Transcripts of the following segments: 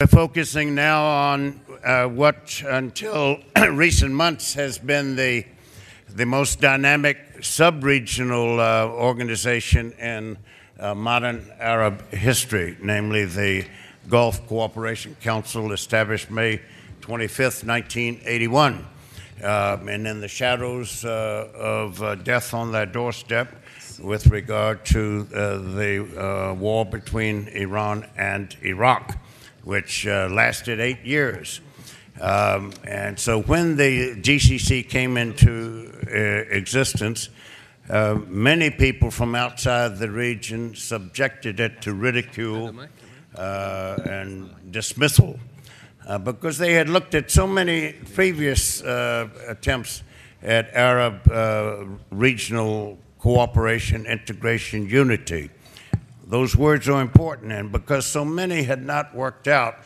We're focusing now on uh, what, until recent months, has been the, the most dynamic sub regional uh, organization in uh, modern Arab history, namely the Gulf Cooperation Council, established May 25, 1981. Um, and in the shadows uh, of uh, death on their doorstep, with regard to uh, the war between Iran and Iraq which uh, lasted eight years. Um, and so when the GCC came into uh, existence, uh, many people from outside the region subjected it to ridicule uh, and dismissal uh, because they had looked at so many previous uh, attempts at Arab regional cooperation, integration, unity those words are important, and because so many had not worked out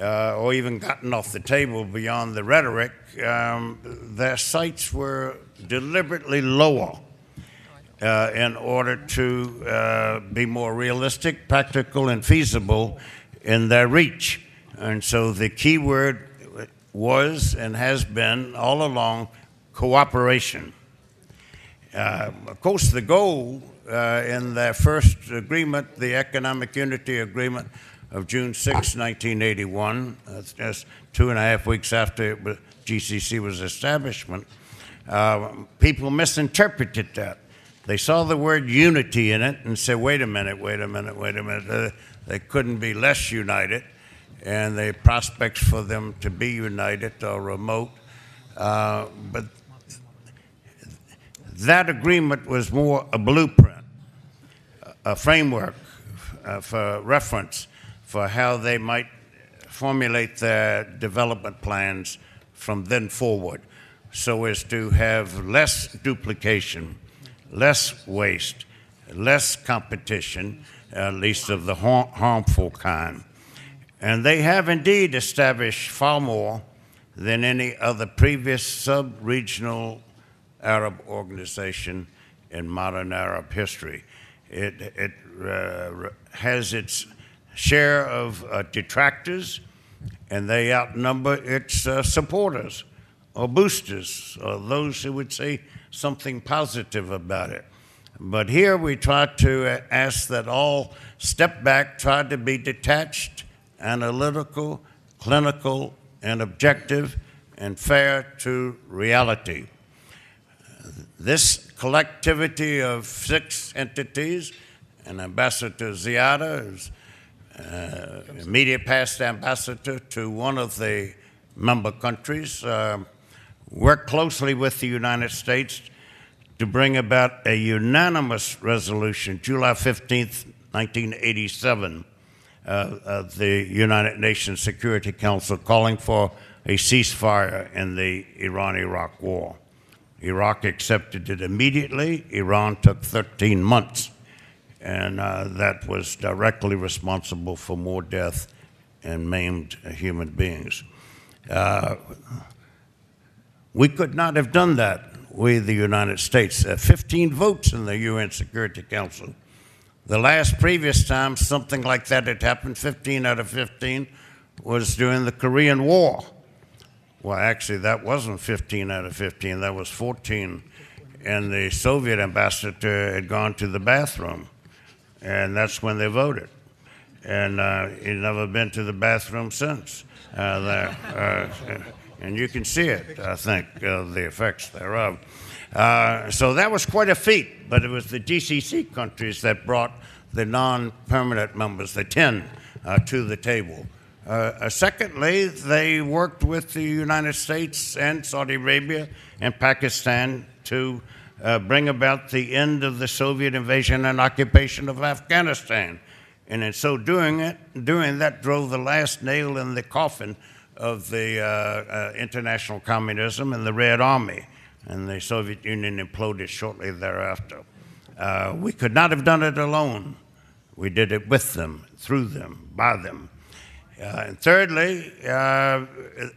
uh, or even gotten off the table beyond the rhetoric, um, their sights were deliberately lower uh, in order to uh, be more realistic, practical, and feasible in their reach. And so the key word was and has been all along cooperation. Uh, of course, the goal uh, in their first agreement, the Economic Unity Agreement of June 6, 1981, that's just two and a half weeks after was, GCC was establishment, uh, people misinterpreted that. They saw the word unity in it and said, wait a minute, wait a minute, wait a minute. Uh, they couldn't be less united, and the prospects for them to be united are remote. Uh, but that agreement was more a blueprint a framework uh, for reference for how they might formulate their development plans from then forward so as to have less duplication, less waste, less competition, at least of the harmful kind. And they have indeed established far more than any other previous sub regional Arab organization in modern Arab history. It, it uh, has its share of uh, detractors, and they outnumber its uh, supporters or boosters or those who would say something positive about it. But here we try to uh, ask that all step back, try to be detached, analytical, clinical, and objective, and fair to reality. This collectivity of six entities, and Ambassador Ziada is uh, immediate past ambassador to one of the member countries, uh, worked closely with the United States to bring about a unanimous resolution, July 15th, 1987, uh, of the United Nations Security Council calling for a ceasefire in the Iran Iraq war. Iraq accepted it immediately. Iran took 13 months, and uh, that was directly responsible for more death and maimed human beings. Uh, we could not have done that, with the United States. Uh, 15 votes in the UN Security Council. The last previous time something like that had happened, 15 out of 15, was during the Korean War. Well, actually, that wasn't 15 out of 15, that was 14. And the Soviet ambassador had gone to the bathroom, and that's when they voted. And uh, he's never been to the bathroom since. Uh, there, uh, and you can see it, I think, uh, the effects thereof. Uh, so that was quite a feat, but it was the GCC countries that brought the non permanent members, the 10, uh, to the table. Uh, secondly, they worked with the United States and Saudi Arabia and Pakistan to uh, bring about the end of the Soviet invasion and occupation of Afghanistan. And in so doing it, doing that drove the last nail in the coffin of the uh, uh, international communism and the Red Army. And the Soviet Union imploded shortly thereafter. Uh, we could not have done it alone. We did it with them, through them, by them. Uh, and thirdly, uh,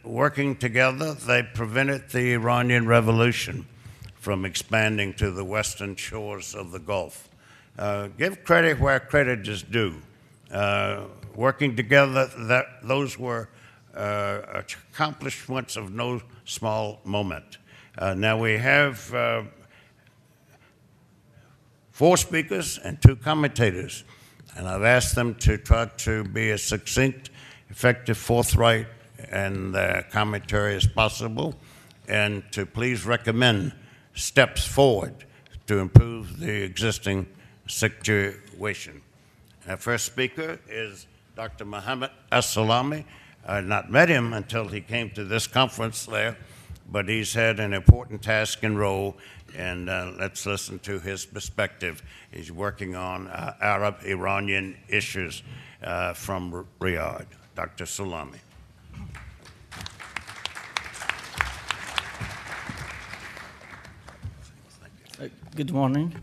working together, they prevented the Iranian Revolution from expanding to the western shores of the Gulf. Uh, give credit where credit is due. Uh, working together, that, those were uh, accomplishments of no small moment. Uh, now we have four speakers and two commentators, and I've asked them to try to be as succinct, effective, forthright, and uh, commentary as possible, and to please recommend steps forward to improve the existing situation. Our first speaker is Dr. Muhammad As-Salami. I had not met him until he came to this conference there, but he's had an important task and role, and uh, let's listen to his perspective. He's working on uh, Arab Iranian issues uh, from Riyadh. Dr. Salami. Good morning.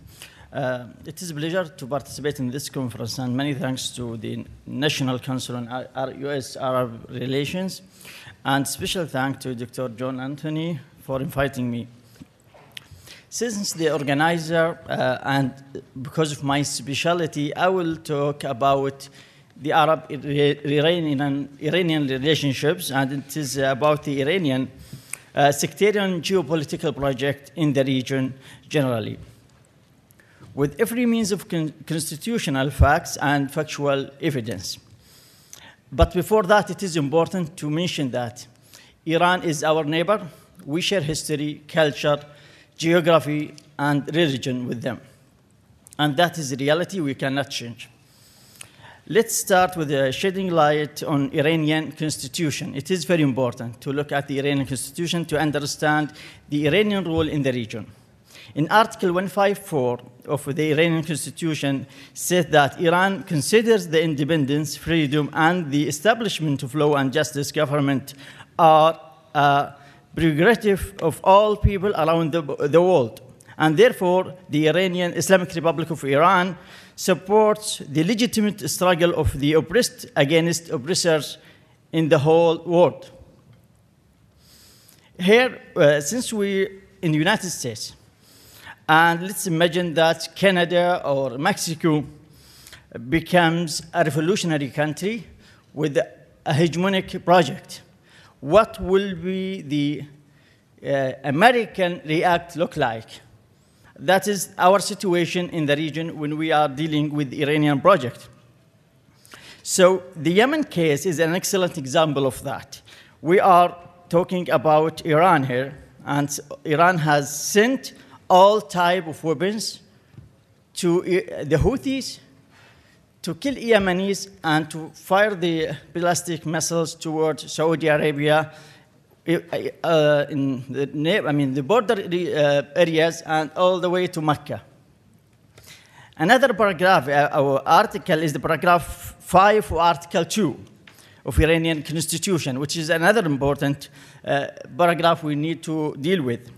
Uh, it is a pleasure to participate in this conference, and many thanks to the National Council on U.S. Arab Relations, and special thanks to Dr. John Anthony for inviting me. Since the organizer, uh, and because of my specialty, I will talk about the Arab Iranian, Iranian relationships, and it is about the Iranian uh, sectarian geopolitical project in the region generally with every means of con constitutional facts and factual evidence. But before that, it is important to mention that Iran is our neighbor. We share history, culture, geography, and religion with them. And that is a reality we cannot change. Let's start with uh, shedding light on Iranian constitution. It is very important to look at the Iranian constitution to understand the Iranian role in the region. In Article 154 of the Iranian constitution said that Iran considers the independence, freedom, and the establishment of law and justice government are a prerogative of all people around the, the world. And therefore, the Iranian Islamic Republic of Iran supports the legitimate struggle of the oppressed against oppressors in the whole world. Here, uh, since we are in the United States, and let's imagine that Canada or Mexico becomes a revolutionary country with a hegemonic project. What will be the uh, American react look like? That is our situation in the region when we are dealing with Iranian project. So the Yemen case is an excellent example of that. We are talking about Iran here, and Iran has sent all type of weapons to uh, the Houthis to kill Yemenis and to fire the ballistic missiles towards Saudi Arabia uh, in the, I mean, the border uh, areas and all the way to Mecca. Another paragraph, uh, our article is the paragraph 5 of Article 2 of Iranian constitution, which is another important paragraph we need to deal with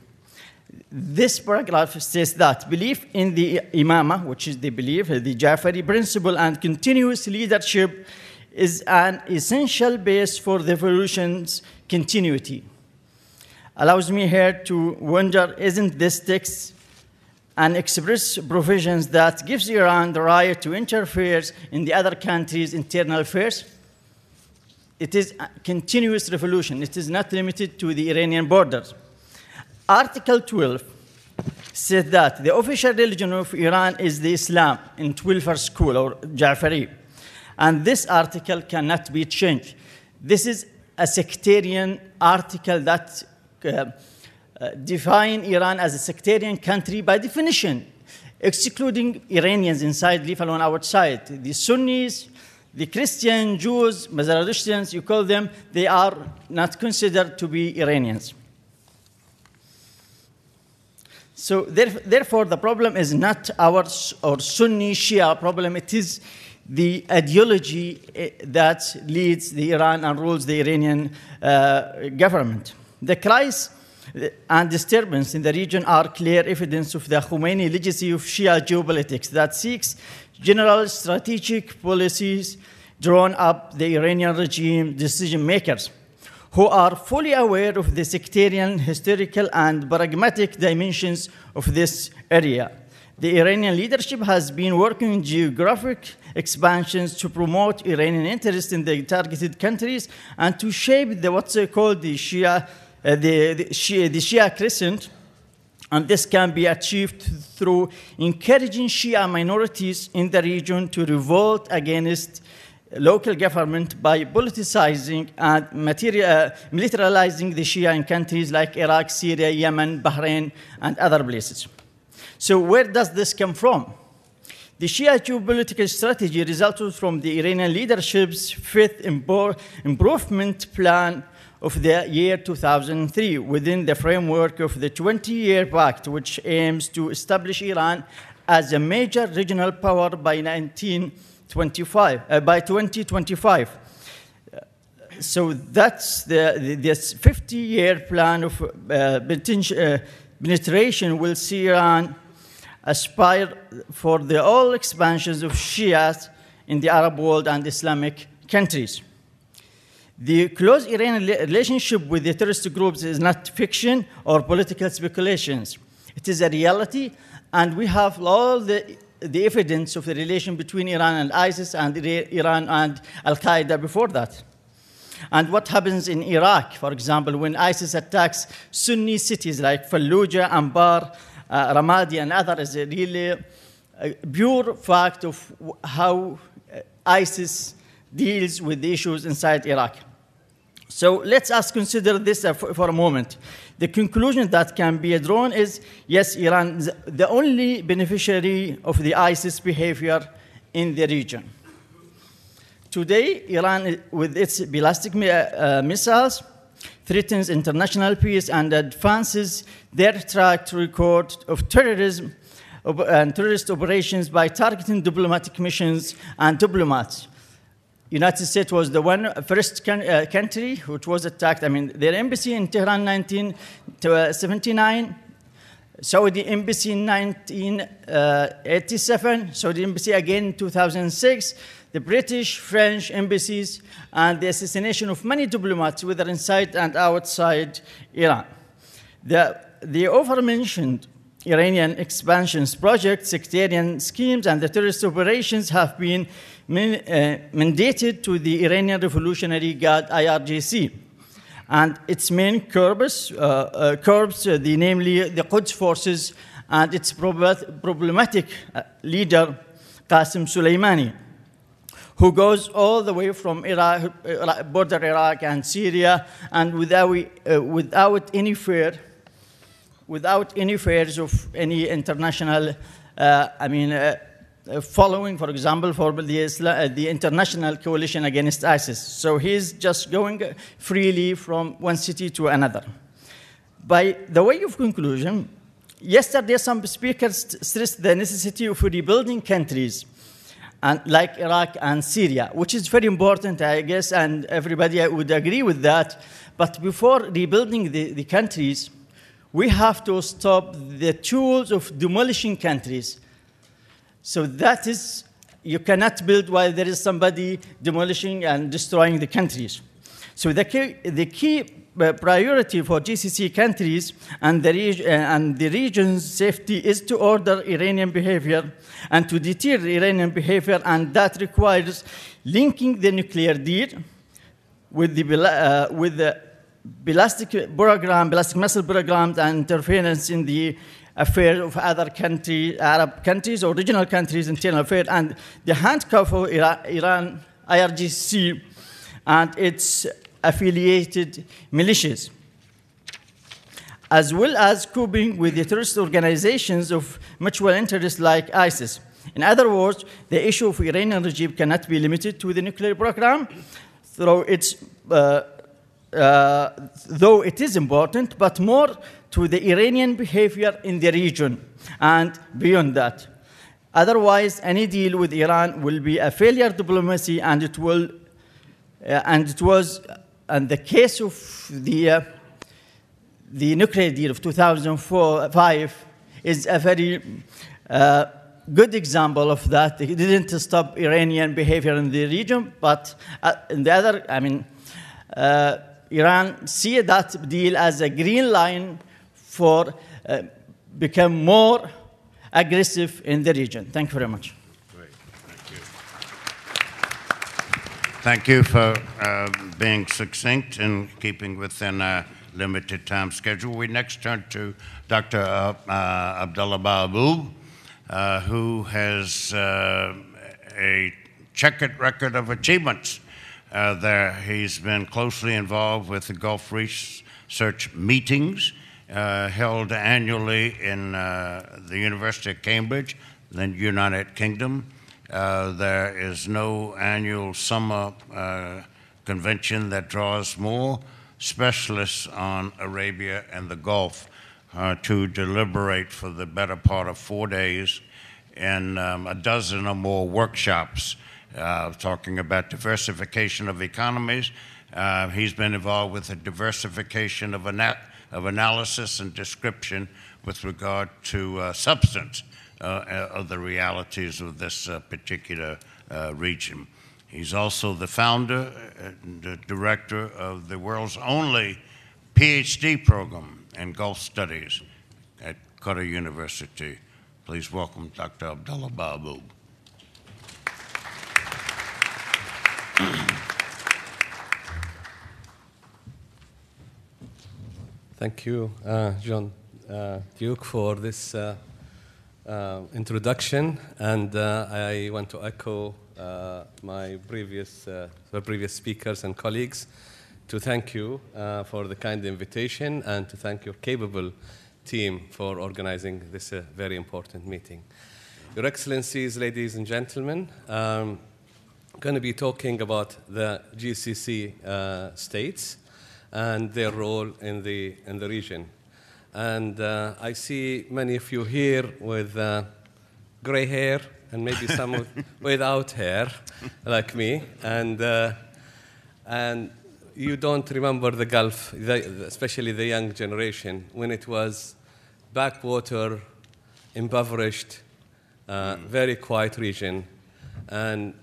this paragraph says that belief in the imama, which is the belief, the Jafari principle, and continuous leadership is an essential base for the evolution's continuity. Allows me here to wonder isn't this text an express provisions that gives Iran the right to interfere in the other countries' internal affairs? It is a continuous revolution. It is not limited to the Iranian borders. Article 12 said that the official religion of Iran is the Islam in 12th school or Jafari. And this article cannot be changed. This is a sectarian article that uh, uh, define Iran as a sectarian country by definition, excluding Iranians inside, leave alone outside. The Sunnis, the Christian, Jews, Zaradushtans, you call them, they are not considered to be Iranians. So therefore, the problem is not our or Sunni Shia problem. It is the ideology eh, that leads the Iran and rules the Iranian uh, government. The cries eh, and disturbance in the region are clear evidence of the Khomeini legacy of Shia geopolitics that seeks general strategic policies drawn up the Iranian regime decision makers who are fully aware of the sectarian, historical, and pragmatic dimensions of this area. The Iranian leadership has been working on geographic expansions to promote Iranian interest in the targeted countries and to shape the, what's called the Shia, uh, the, the, Shia, the Shia crescent. And this can be achieved through encouraging Shia minorities in the region to revolt against local government by politicizing and material, uh, militarizing the Shia in countries like Iraq, Syria, Yemen, Bahrain, and other places. So, where does this come from? The Shia geopolitical strategy resulted from the Iranian leadership's fifth improvement plan of the year 2003 within the framework of the 20 year pact, which aims to establish Iran as a major regional power by 1925, uh, by 2025. So that's the, the this 50 year plan of uh, penetration will see Iran aspire for the all expansions of Shias in the Arab world and Islamic countries. The close Iranian relationship with the terrorist groups is not fiction or political speculations. It is a reality, and we have all the, the evidence of the relation between Iran and ISIS and Iran and Al Qaeda before that. And what happens in Iraq, for example, when ISIS attacks Sunni cities like Fallujah, Anbar, uh, Ramadi and others is really a uh, pure fact of how uh, ISIS deals with the issues inside Iraq. So let's us consider this uh, for, a moment. The conclusion that can be drawn is yes, Iran is the only beneficiary of the ISIS behavior in the region. Today, Iran, with its ballistic uh, missiles, threatens international peace and advances their track record of terrorism and terrorist operations by targeting diplomatic missions and diplomats. United States was the one uh, first uh, country which was attacked. I mean, their embassy in Tehran, 1979. Uh, Saudi embassy in 1987. Uh, Saudi embassy again in 2006 the British, French embassies, and the assassination of many diplomats, whether inside and outside Iran. The, the aforementioned Iranian expansions projects, sectarian schemes, and the terrorist operations have been uh, mandated to the Iranian Revolutionary Guard IRGC. And its main corps, uh, uh, corps uh, the, namely the Quds forces, and its problematic uh, leader, Qasem Soleimani who goes all the way from Iraq, border Iraq and Syria, and without, uh, without any fear, without any fears of any international, uh, I mean, uh, uh following, for example, for the, uh, the international coalition against ISIS. So he's just going freely from one city to another. By the way of conclusion, yesterday some speakers stressed the necessity of rebuilding countries and like Iraq and Syria, which is very important, I guess, and everybody would agree with that. But before rebuilding the, the countries, we have to stop the tools of demolishing countries. So that is, you cannot build while there is somebody demolishing and destroying the countries. So the key, the key priority for GCC countries and the, uh, and the region's safety is to order Iranian behavior and to deter Iranian behavior, and that requires linking the nuclear deal with the, uh, with the ballistic program, ballistic missile programs, and interference in the affairs of other countries, Arab countries or regional countries' internal affairs, and the handcuff of Iran IRGC and its affiliated militias, as well as coping with the terrorist organizations of mutual interest like ISIS. In other words, the issue of Iranian regime cannot be limited to the nuclear program, though, it's, uh, uh, though it is important, but more to the Iranian behavior in the region and beyond that. Otherwise, any deal with Iran will be a failure diplomacy, and it will, uh, and it was and the case of the, uh, the nuclear deal of 2005 is a very uh, good example of that. It didn't stop Iranian behavior in the region, but uh, in the other, I mean, uh, Iran see that deal as a green line for uh, become more aggressive in the region. Thank you very much. Great. Thank you. Thank you for uh, being succinct and keeping within a limited time schedule. We next turn to Dr. Uh, uh, Abdullah Baabood, uh, who has uh, a checkered record of achievements uh, there. He's been closely involved with the Gulf Research meetings uh, held annually in the University of Cambridge, the United Kingdom. There is no annual summer convention that draws more specialists on Arabia and the Gulf uh, to deliberate for the better part of four days and um, a dozen or more workshops uh, talking about diversification of economies. Uh, he's been involved with the diversification of, ana- of analysis and description with regard to uh, substance uh, uh, of the realities of this particular region. He's also the founder and director of the world's only PhD program in Gulf Studies at Qatar University. Please welcome Dr. Abdullah Baabood. Thank you, uh, John uh, Duke, for this uh, uh, introduction. And uh, I want to echo uh, my previous, uh, previous speakers and colleagues to thank you uh, for the kind invitation and to thank your capable team for organizing this uh, very important meeting. Your Excellencies, ladies and gentlemen, um, going to be talking about the GCC uh, states and their role in the, in the region. And uh, I see many of you here with gray hair and maybe some without hair, like me. And, uh, and you don't remember the Gulf, the, especially the young generation, when it was backwater, impoverished, uh, very quiet region. And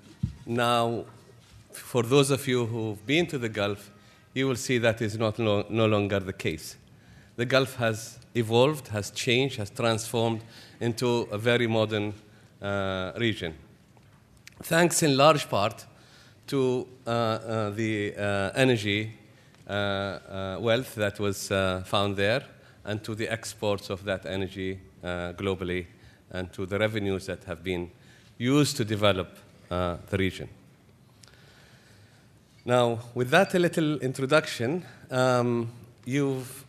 now, for those of you who've been to the Gulf, you will see that is not no, longer the case. The Gulf has evolved, has changed, has transformed into a very modern region. Thanks in large part to uh, uh, the uh, energy uh, uh, wealth that was uh, found there and to the exports of that energy uh, globally and to the revenues that have been used to develop uh, the region. Now, with that a little introduction, um, you've,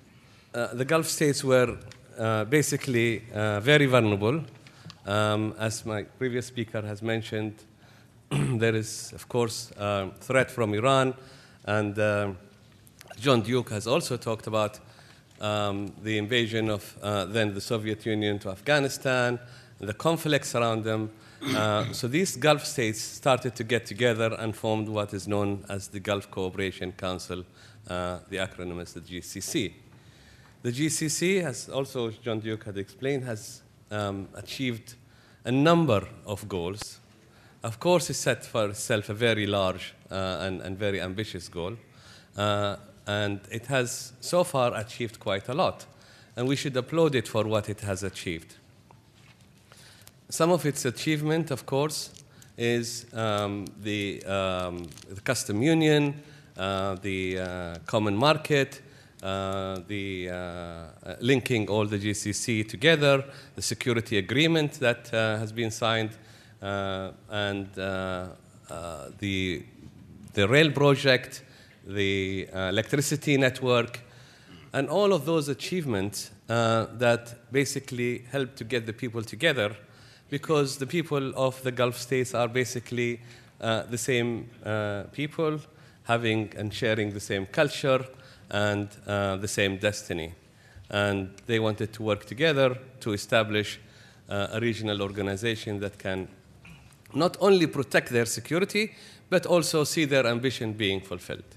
uh, the Gulf states were uh, basically uh, very vulnerable. Um, as my previous speaker has mentioned, there is, of course, a threat from Iran, and uh, John Duke has also talked about um, the invasion of uh, then the Soviet Union to Afghanistan, the conflicts around them. Uh, so these Gulf states started to get together and formed what is known as the Gulf Cooperation Council. Uh, the acronym is the GCC. The GCC, as also John Duke had explained, has um, achieved a number of goals. Of course, it set for itself a very large uh, and, and very ambitious goal. Uh, and it has so far achieved quite a lot. And we should applaud it for what it has achieved. Some of its achievement, of course, is um, the, um, the custom union, uh, the uh, common market, the uh, linking all the GCC together, the security agreement that uh, has been signed, uh, and uh, uh, the, the rail project, the uh, electricity network, and all of those achievements uh, that basically help to get the people together because the people of the Gulf states are basically uh, the same uh, people having and sharing the same culture and uh, the same destiny. And they wanted to work together to establish uh, a regional organization that can not only protect their security, but also see their ambition being fulfilled.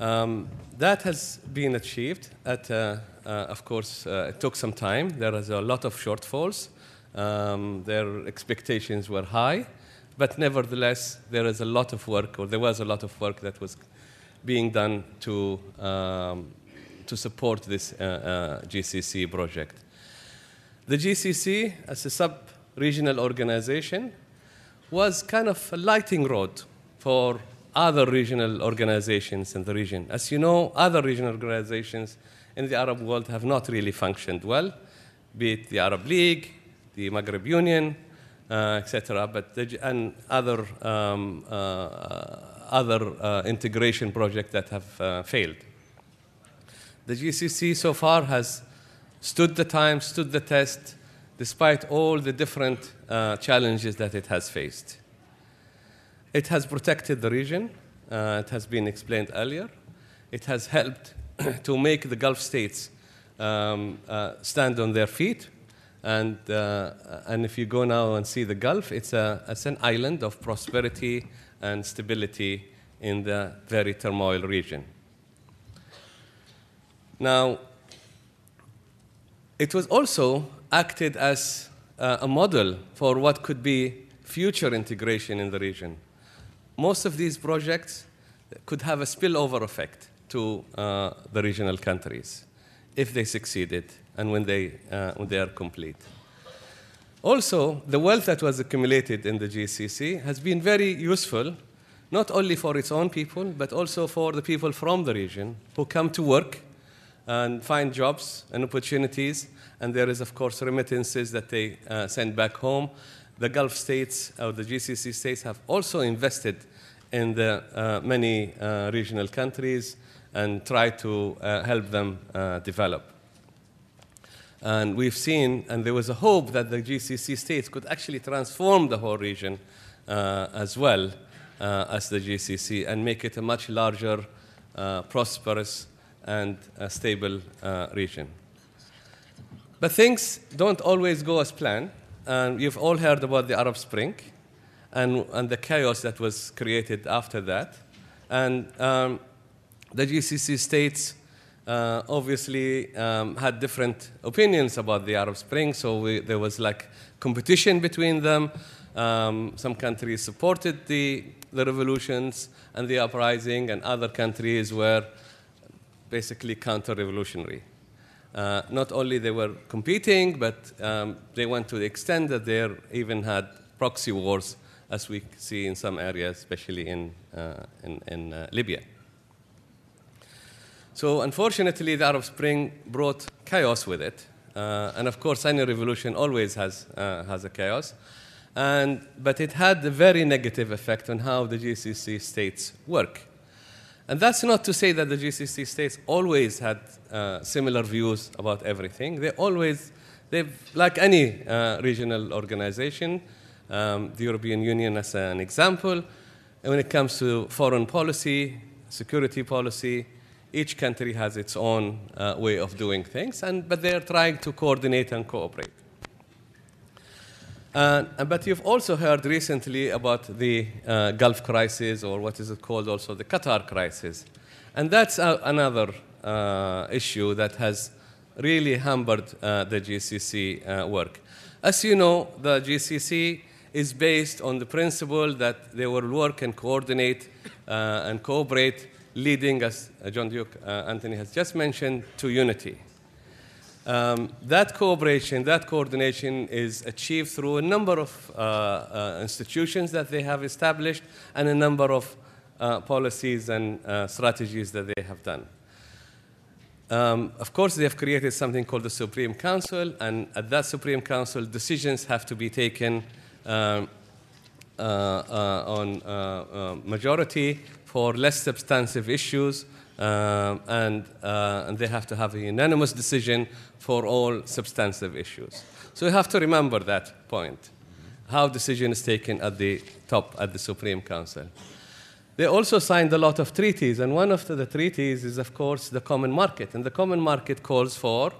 Um, that has been achieved. At, uh, uh, of course, uh, it took some time. There is a lot of shortfalls. Um, their expectations were high, but nevertheless, there is a lot of work, or there was a lot of work that was being done to, um, to support this uh, uh, GCC project. The GCC, as a sub regional organization, was kind of a lighting rod for other regional organizations in the region. As you know, other regional organizations in the Arab world have not really functioned well, be it the Arab League, the Maghreb Union, uh, etc., but the, and other um, uh, other uh, integration projects that have uh, failed. The GCC so far has stood the time, stood the test, despite all the different uh, challenges that it has faced. It has protected the region, it has been explained earlier. It has helped to make the Gulf states um, uh, stand on their feet. And, uh, and if you go now and see the Gulf, it's, a, it's an island of prosperity and stability in the very turmoil region. Now, it was also acted as uh, a model for what could be future integration in the region. Most of these projects could have a spillover effect to uh, the regional countries if they succeeded and when they, uh, when they are complete. Also, the wealth that was accumulated in the GCC has been very useful, not only for its own people, but also for the people from the region who come to work and find jobs and opportunities. And there is, of course, remittances that they uh, send back home. The Gulf states, or the GCC states, have also invested in the uh, many uh, regional countries and try to uh, help them uh, develop. And we've seen, and there was a hope that the GCC states could actually transform the whole region uh, as well as the GCC and make it a much larger, prosperous, and stable uh, region. But things don't always go as planned. And you've all heard about the Arab Spring and, and the chaos that was created after that. And um, the GCC states uh, obviously um, had different opinions about the Arab Spring, so we, there was like competition between them. Um, some countries supported the, the revolutions and the uprising, and other countries were basically counter-revolutionary. Uh, not only they were competing, but um, they went to the extent that they even had proxy wars, as we see in some areas, especially in, uh, in, in uh, Libya. So unfortunately, the Arab Spring brought chaos with it. Uh, and of course, any revolution always has, uh, has a chaos. And, but it had a very negative effect on how the GCC states work. And that's not to say that the GCC states always had uh, similar views about everything. They always, they've, like any uh, regional organization, um, the European Union as an example, when it comes to foreign policy, security policy, each country has its own uh, way of doing things, and, but they're trying to coordinate and cooperate. Uh, but you've also heard recently about the uh, Gulf crisis, or what is it called also, the Qatar crisis. And that's uh, another uh, issue that has really hampered uh, the GCC work. As you know, the GCC is based on the principle that they will work and coordinate and cooperate, leading, as John Duke Anthony has just mentioned, to unity. Um, that cooperation, that coordination is achieved through a number of uh, uh, institutions that they have established and a number of uh, policies and uh, strategies that they have done. Um, of course, they have created something called the Supreme Council, and at that Supreme Council, decisions have to be taken um, uh, uh, on majority for less substantive issues uh, and, uh, and they have to have a unanimous decision for all substantive issues. So you have to remember that point, how decision is taken at the top, at the Supreme Council. They also signed a lot of treaties, and one of the treaties is, of course, the common market. And the common market calls for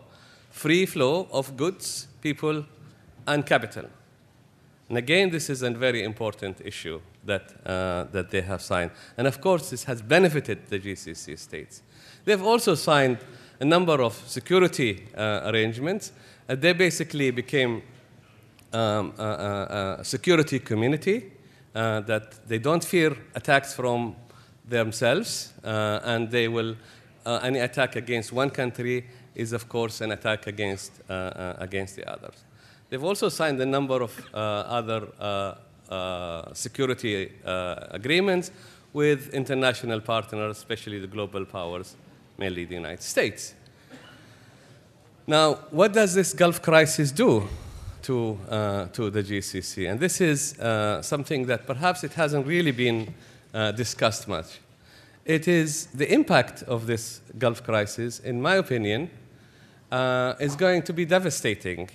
free flow of goods, people, and capital. And again, this is a very important issue that, uh, that they have signed. And of course, this has benefited the GCC states. They've also signed a number of security uh, arrangements. Uh, they basically became um, a, a, security community uh, that they don't fear attacks from themselves, uh, and they will, uh, any attack against one country is, of course, an attack against, against the others. They've also signed a number of other security uh, agreements with international partners, especially the global powers, mainly the United States. Now, what does this Gulf crisis do to, uh, to the GCC? And this is uh, something that perhaps it hasn't really been uh, discussed much. It is the impact of this Gulf crisis, in my opinion, uh, is going to be devastating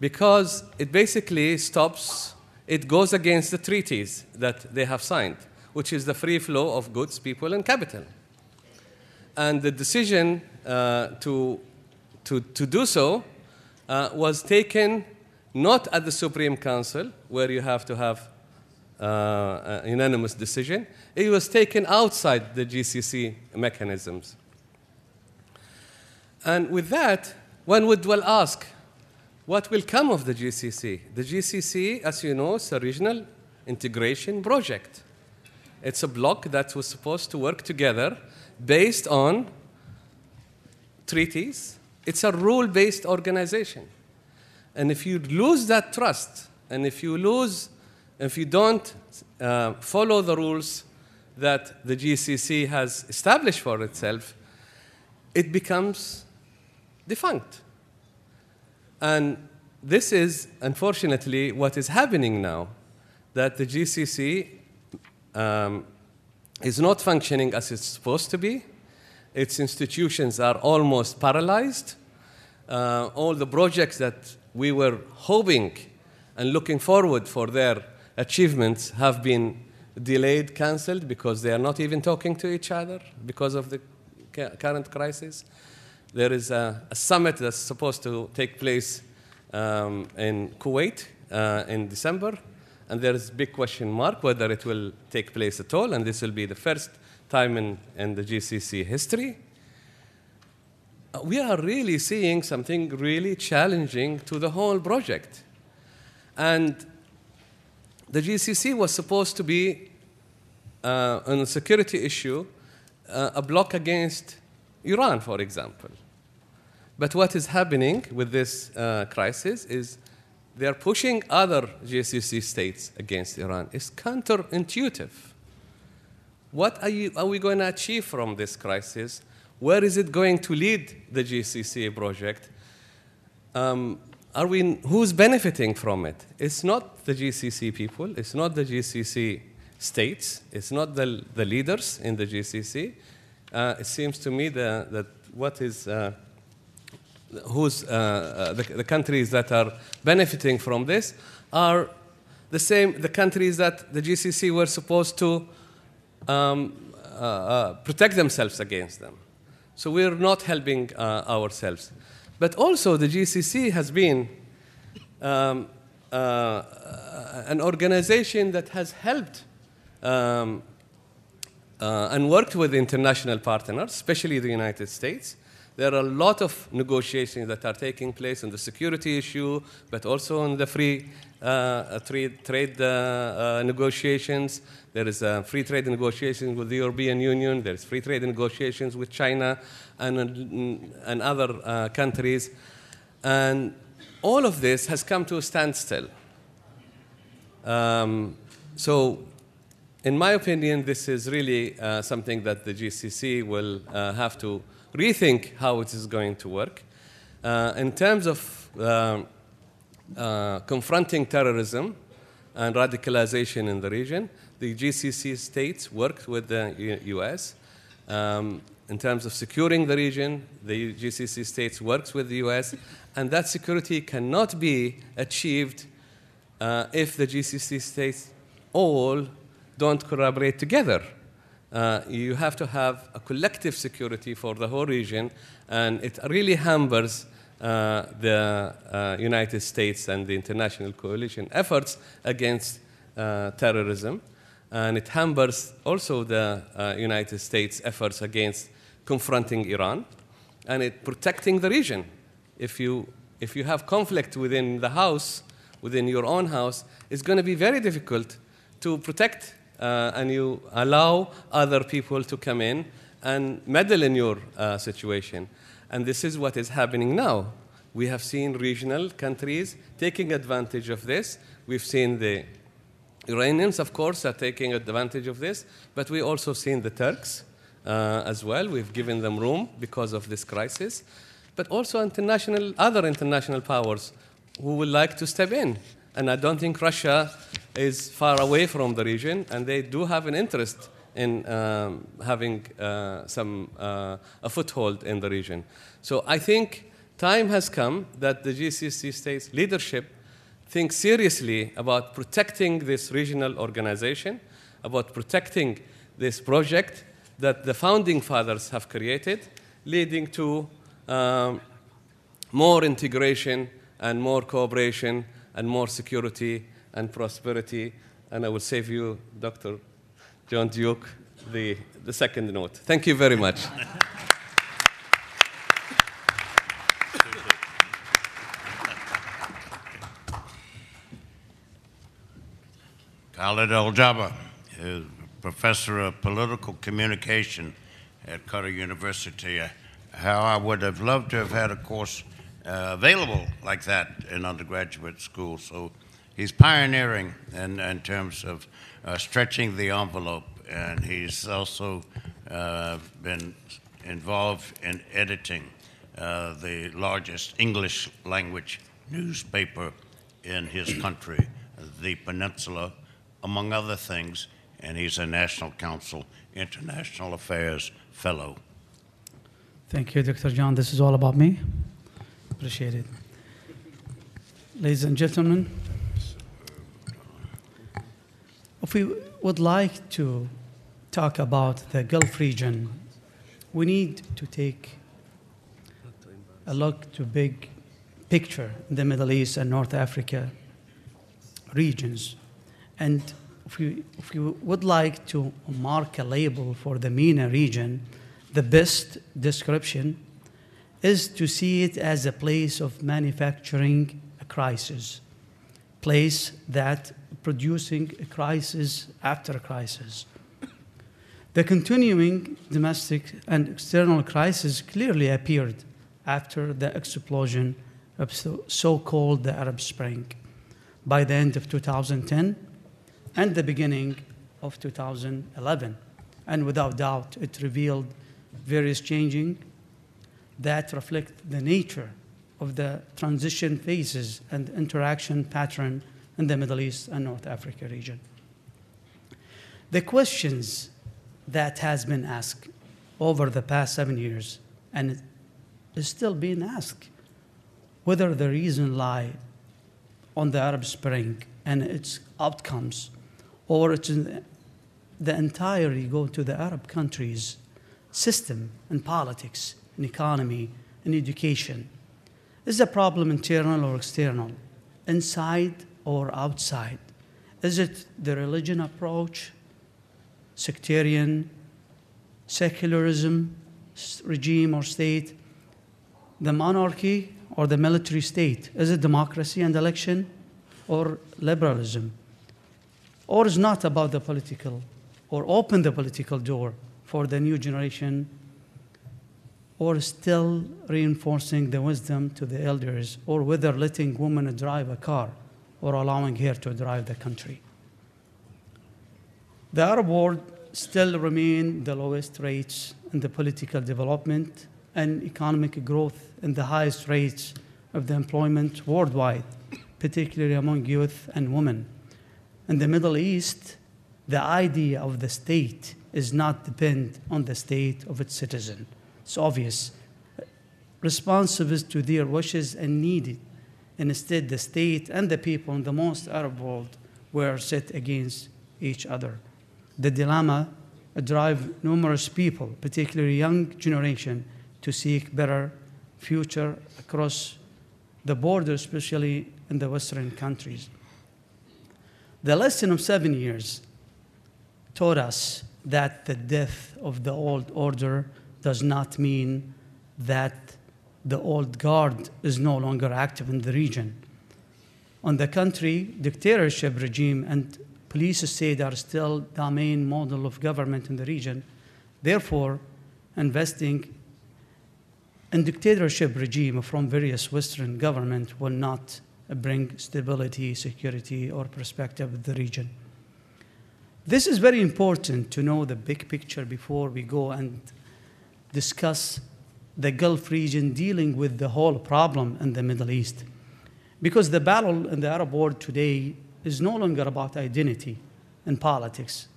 because it basically stops, it goes against the treaties that they have signed, which is the free flow of goods, people, and capital. And the decision uh, to to, to do so uh, was taken not at the Supreme Council, where you have to have uh, a unanimous decision. It was taken outside the GCC mechanisms. And with that, one would well ask, what will come of the GCC? The GCC, as you know, is a regional integration project. It's a bloc that was supposed to work together based on treaties it's a rule based organization. And if you lose that trust, and if you lose, if you don't uh, follow the rules that the GCC has established for itself, it becomes defunct. And this is, unfortunately, what is happening now that the GCC um, is not functioning as it's supposed to be. Its institutions are almost paralyzed uh, all the projects that we were hoping and looking forward for their achievements have been delayed, cancelled, because they are not even talking to each other because of the current crisis. There is a, a, summit that's supposed to take place um, in Kuwait uh, in December, and there is a big question mark whether it will take place at all, and this will be the first time in, in the GCC history. We are really seeing something really challenging to the whole project. And the GCC was supposed to be, uh, on a security issue, uh, a block against Iran, for example. But what is happening with this uh, crisis is they are pushing other GCC states against Iran. It's counterintuitive. What are, you, are we going to achieve from this crisis where is it going to lead the GCC project? Um, are we, who's benefiting from it? It's not the GCC people, it's not the GCC states, it's not the, the leaders in the GCC. Uh, it seems to me that, that what is, uh, who's, uh, uh, the, the countries that are benefiting from this are the same, the countries that the GCC were supposed to um, uh, uh, protect themselves against them. So we're not helping ourselves. But also, the GCC has been um, an organization that has helped um, uh, and worked with international partners, especially the United States. There are a lot of negotiations that are taking place on the security issue, but also on the free uh, trade, trade uh, uh, negotiations. There is a free trade negotiations with the European Union. There is free trade negotiations with China and, and other countries. And all of this has come to a standstill. Um, so, in my opinion, this is really uh, something that the GCC will uh, have to rethink how it is going to work. Uh, in terms of uh, confronting terrorism and radicalization in the region. The GCC states worked with the U- US. Um, in terms of securing the region, the GCC states works with the US, and that security cannot be achieved uh, if the GCC states all don't collaborate together. Uh, you have to have a collective security for the whole region, and it really hampers uh, the uh, United States and the international coalition efforts against uh, terrorism. And it hampers also the uh, United States' efforts against confronting Iran and it protecting the region. If you, if you have conflict within the house, within your own house, it's going to be very difficult to protect uh, and you allow other people to come in and meddle in your uh, situation. And this is what is happening now. We have seen regional countries taking advantage of this. We've seen the Iranians, of course, are taking advantage of this, but we also seen the Turks uh, as well. We've given them room because of this crisis, but also international, other international powers who would like to step in. And I don't think Russia is far away from the region, and they do have an interest in um, having uh, some uh, a foothold in the region. So I think time has come that the GCC states leadership think seriously about protecting this regional organization, about protecting this project that the founding fathers have created, leading to um, more integration and more cooperation and more security and prosperity. And I will save you, Dr. John Duke, the, the second note. Thank you very much. Khalid Al Jaber is professor of political communication at Qatar University. How I would have loved to have had a course uh, available like that in undergraduate school. So he's pioneering in, in terms of uh, stretching the envelope, and he's also uh, been involved in editing uh, the largest English language newspaper in his country, the Peninsula, among other things, and he's a National Council International Affairs Fellow. Thank you, Dr. John. This is all about me. Appreciate it. Ladies and gentlemen, if we would like to talk about the Gulf region, we need to take a look to big picture in the Middle East and North Africa regions. And if you, if you would like to mark a label for the MENA region, the best description is to see it as a place of manufacturing a crisis, place that producing a crisis after a crisis. The continuing domestic and external crisis clearly appeared after the explosion of so called the Arab Spring by the end of 2010 and the beginning of 2011. And without doubt, it revealed various changing that reflect the nature of the transition phases and interaction pattern in the Middle East and North Africa region. The questions that has been asked over the past seven years and is still being asked whether the reason lie on the Arab Spring and its outcomes or it's the entirety go to the Arab countries system and politics and economy and education. Is the problem internal or external? Inside or outside? Is it the religion approach, sectarian, secularism regime or state, the monarchy or the military state? Is it democracy and election or liberalism? Or is not about the political or open the political door for the new generation or still reinforcing the wisdom to the elders, or whether letting women drive a car or allowing her to drive the country. The Arab world still remain the lowest rates in the political development and economic growth and the highest rates of the employment worldwide, particularly among youth and women. In the Middle East, the idea of the state is not depend on the state of its citizen. It's obvious. Responsive to their wishes and needed. Instead, the state and the people in the most Arab world were set against each other. The dilemma drive numerous people, particularly young generation, to seek better future across the border, especially in the Western countries. The lesson of seven years taught us that the death of the old order does not mean that the old guard is no longer active in the region. On the country, dictatorship regime and police state are still the main model of government in the region. Therefore, investing in dictatorship regime from various Western government will not bring stability, security, or perspective of the region. This is very important to know the big picture before we go and discuss the Gulf region dealing with the whole problem in the Middle East. Because the battle in the Arab world today is no longer about identity and politics.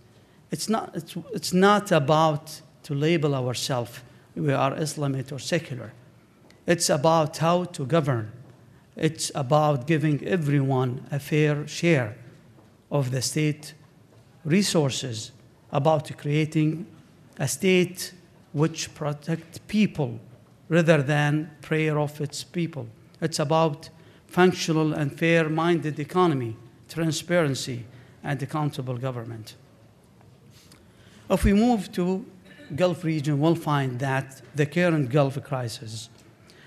It's not, it's, it's not about to label ourselves we are Islamist or secular. It's about how to govern. It's about giving everyone a fair share of the state resources, about creating a state which protect people rather than prayer of its people. It's about functional and fair-minded economy, transparency, and accountable government. If we move to Gulf region, we'll find that the current Gulf crisis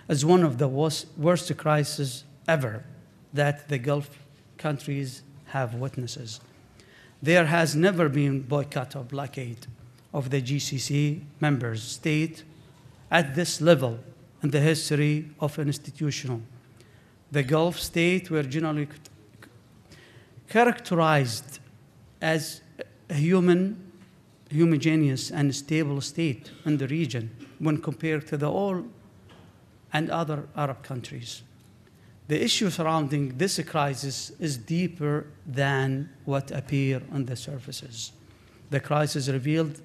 is one of the worst, worst crises ever that the Gulf countries have witnesses. There has never been boycott or blockade of the GCC members state at this level in the history of an institutional. The Gulf states were generally characterized as a human, homogeneous and stable state in the region when compared to the all and other Arab countries. The issue surrounding this crisis is deeper than what appear on the surfaces. The crisis revealed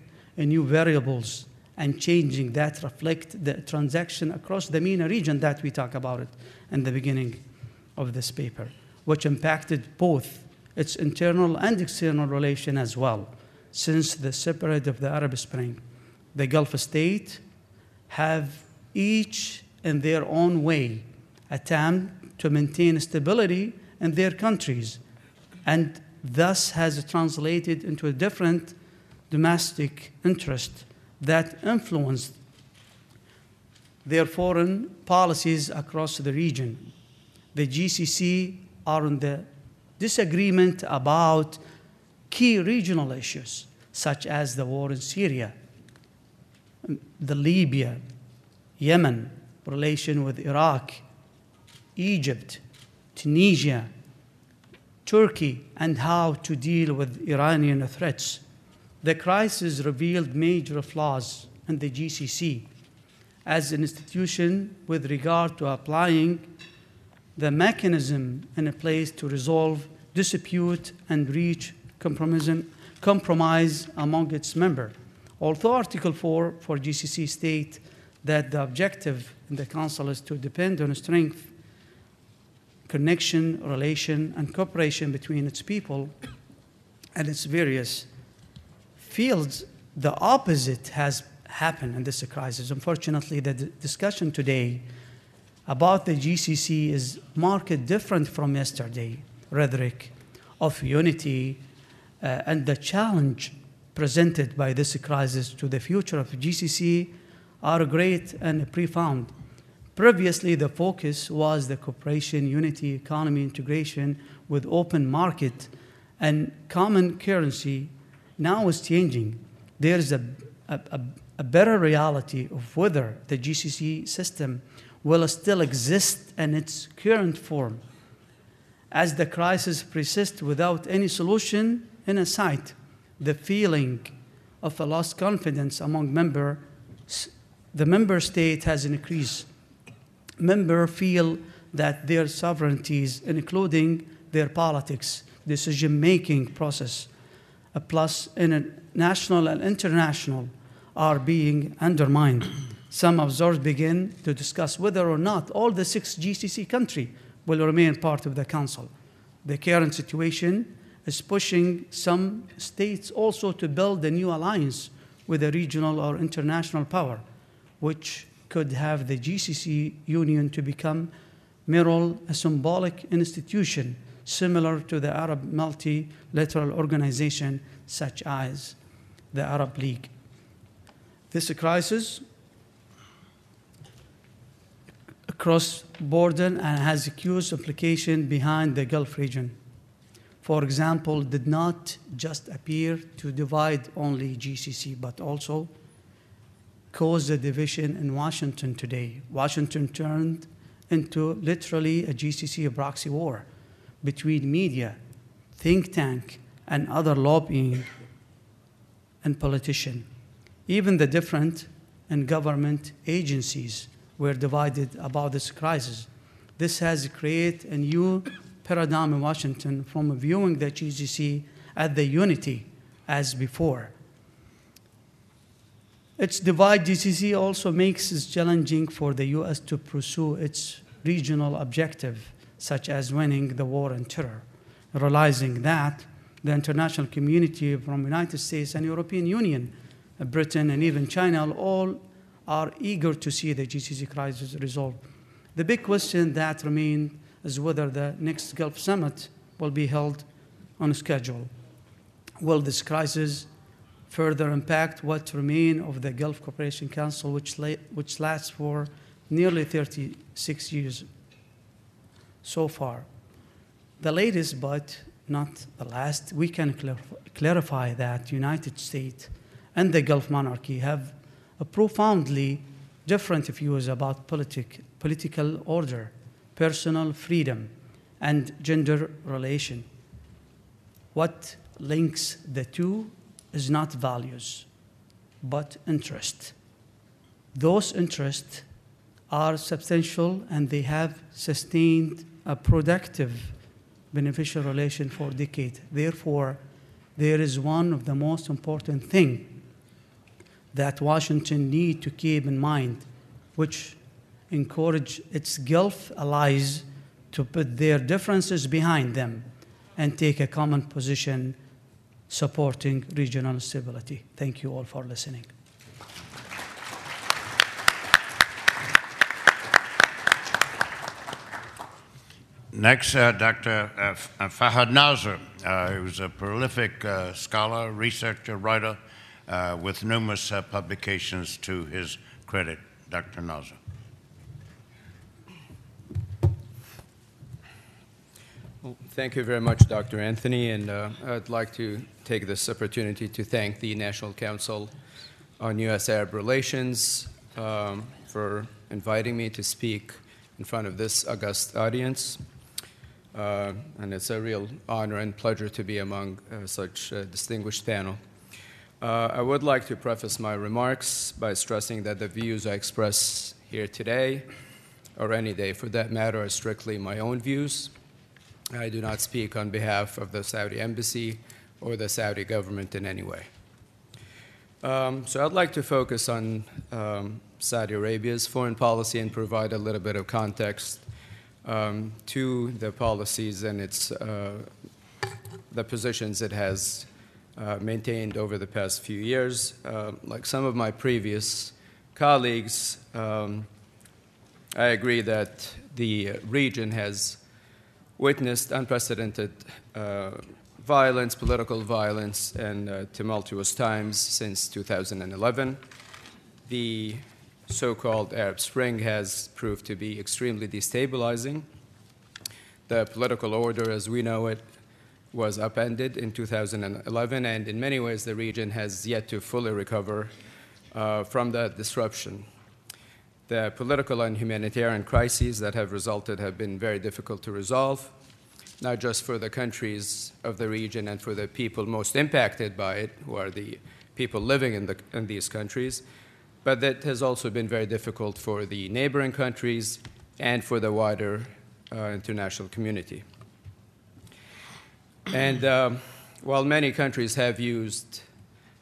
new variables and changing that reflect the transaction across the MENA region that we talk about it in the beginning of this paper, which impacted both its internal and external relation as well. Since the separate of the Arab Spring, the Gulf states have each in their own way attempt to maintain stability in their countries and thus has translated into a different domestic interest that influenced their foreign policies across the region. The GCC are in the disagreement about key regional issues, such as the war in Syria, the Libya, Yemen, relation with Iraq, Egypt, Tunisia, Turkey, and how to deal with Iranian threats. The crisis revealed major flaws in the GCC as an institution with regard to applying the mechanism in a place to resolve dispute and reach compromise among its members. Although Article 4 for GCC state that the objective in the Council is to depend on strength, connection, relation, and cooperation between its people and its various fields, the opposite has happened in this crisis. Unfortunately, the discussion today about the GCC is marked different from yesterday rhetoric of unity uh, and the challenge presented by this crisis to the future of GCC are great and profound. Previously, the focus was the cooperation, unity, economy integration with open market and common currency. Now it's changing. There's a, a, a better reality of whether the GCC system will still exist in its current form. As the crisis persists without any solution in sight, the feeling of a lost confidence among members the member state has increased. Members feel that their sovereignties, including their politics, decision-making process, plus in a national and international, are being undermined. Some observers begin to discuss whether or not all the six GCC countries will remain part of the Council. The current situation is pushing some states also to build a new alliance with a regional or international power which could have the GCC Union to become merely a symbolic institution similar to the Arab multilateral organization such as the Arab League. This crisis across border and has a huge implication behind the Gulf region. For example, did not just appear to divide only GCC, but also caused a division in Washington today. Washington turned into literally a GCC proxy war between media, think tank, and other lobbying and politician. Even the different and government agencies were divided about this crisis. This has created a new paradigm in Washington from viewing the GCC as the unity as before. Its divide GCC also makes it challenging for the U.S. to pursue its regional objective, such as winning the war on terror, realizing that the international community from United States and European Union, uh, Britain, and even China all are eager to see the GCC crisis resolved. The big question that remains is whether the next Gulf Summit will be held on schedule. Will this crisis further impact what remains of the Gulf Cooperation Council, which, which lasts for nearly 36 years so far? The latest, but not the last, we can clarify that United States and the Gulf monarchy have a profoundly different views about politic, political order, personal freedom, and gender relation. What links the two is not values, but interest. Those interests are substantial and they have sustained a productive, beneficial relation for decades. Therefore, there is one of the most important things that Washington need to keep in mind, which encourage its Gulf allies to put their differences behind them and take a common position supporting regional stability. Thank you all for listening. Next, uh, Dr. Fahad Nazer, uh, who's a prolific uh, scholar, researcher, writer uh, with numerous uh, publications to his credit. Dr. Nazer. Well, thank you very much, Dr. Anthony, and uh, I'd like to take this opportunity to thank the National Council on U.S. Arab Relations um, for inviting me to speak in front of this august audience. Uh, and it's a real honor and pleasure to be among uh, such a distinguished panel. Uh, I would like to preface my remarks by stressing that the views I express here today, or any day for that matter, are strictly my own views. I do not speak on behalf of the Saudi embassy or the Saudi government in any way. Um, so I'd like to focus on um, Saudi Arabia's foreign policy and provide a little bit of context um, to the policies and its uh, the positions it has uh, maintained over the past few years. Uh, like some of my previous colleagues, um, I agree that the region has witnessed unprecedented uh, violence, political violence, and uh, tumultuous times since 2011. The so called Arab Spring has proved to be extremely destabilizing. The political order as we know it was upended in 2011, and in many ways, the region has yet to fully recover uh, from that disruption. The political and humanitarian crises that have resulted have been very difficult to resolve, not just for the countries of the region and for the people most impacted by it, who are the people living in, the, in these countries, but that has also been very difficult for the neighboring countries and for the wider uh, international community. And um, while many countries have used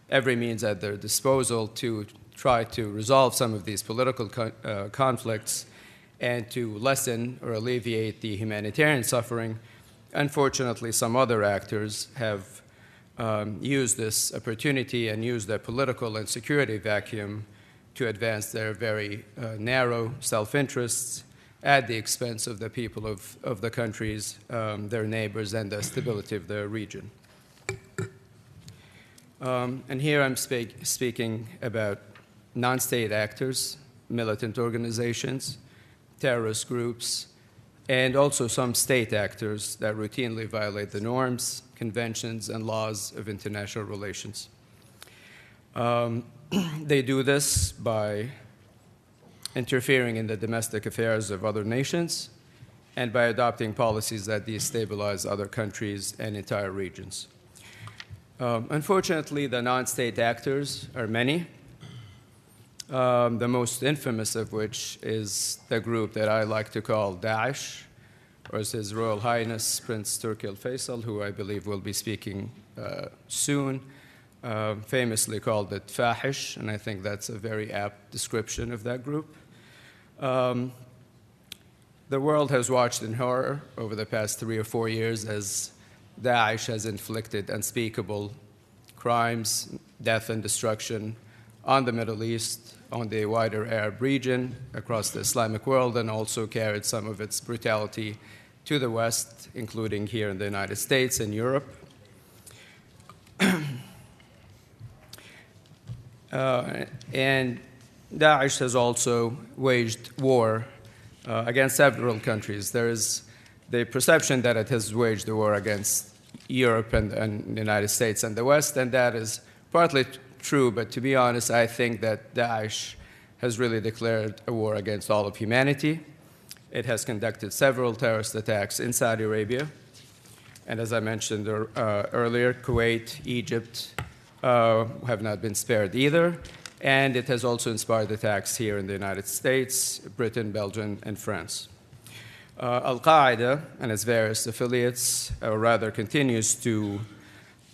every means at their disposal to try to resolve some of these political co- uh, conflicts and to lessen or alleviate the humanitarian suffering, unfortunately, some other actors have um, used this opportunity and used the political and security vacuum to advance their very uh, narrow self interests at the expense of the people of, of the countries, um, their neighbors, and the stability of the region. Um, and here I'm speak, speaking about non state actors, militant organizations, terrorist groups, and also some state actors that routinely violate the norms, conventions, and laws of international relations. Um, they do this by interfering in the domestic affairs of other nations and by adopting policies that destabilize other countries and entire regions. Um, unfortunately, the non state actors are many, um, the most infamous of which is the group that I like to call Daesh, or His Royal Highness Prince Turki Al Faisal, who I believe will be speaking uh, soon, uh, famously called it Fahish, and I think that's a very apt description of that group. Um, the world has watched in horror over the past three or four years as Daesh has inflicted unspeakable crimes, death, and destruction on the Middle East, on the wider Arab region, across the Islamic world, and also carried some of its brutality to the West, including here in the United States and Europe. Uh, and Daesh has also waged war uh, against several countries. There is the perception that it has waged a war against Europe and, and the United States and the West, and that is partly true, but to be honest, I think that Daesh has really declared a war against all of humanity. It has conducted several terrorist attacks in Saudi Arabia, and as I mentioned uh, earlier, Kuwait, Egypt uh, have not been spared either. And it has also inspired attacks here in the United States, Britain, Belgium, and France. Uh, Al Qaeda and its various affiliates, or rather, continues to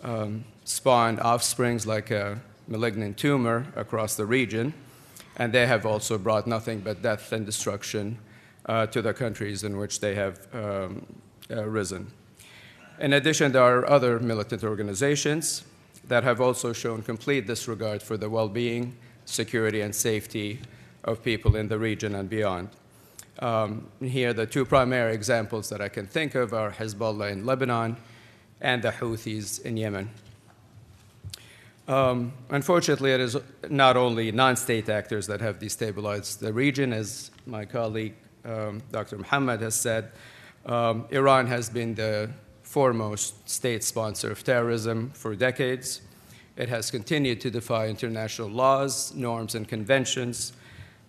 um, spawn offsprings like a malignant tumor across the region, and they have also brought nothing but death and destruction uh, to the countries in which they have um, uh, risen. In addition, there are other militant organizations that have also shown complete disregard for the well being, security, and safety of people in the region and beyond. Um, here, the two primary examples that I can think of are Hezbollah in Lebanon and the Houthis in Yemen. Um, unfortunately, it is not only non state actors that have destabilized the region, as my colleague um, Dr. Muhammad has said. Um, Iran has been the foremost state sponsor of terrorism for decades. It has continued to defy international laws, norms, and conventions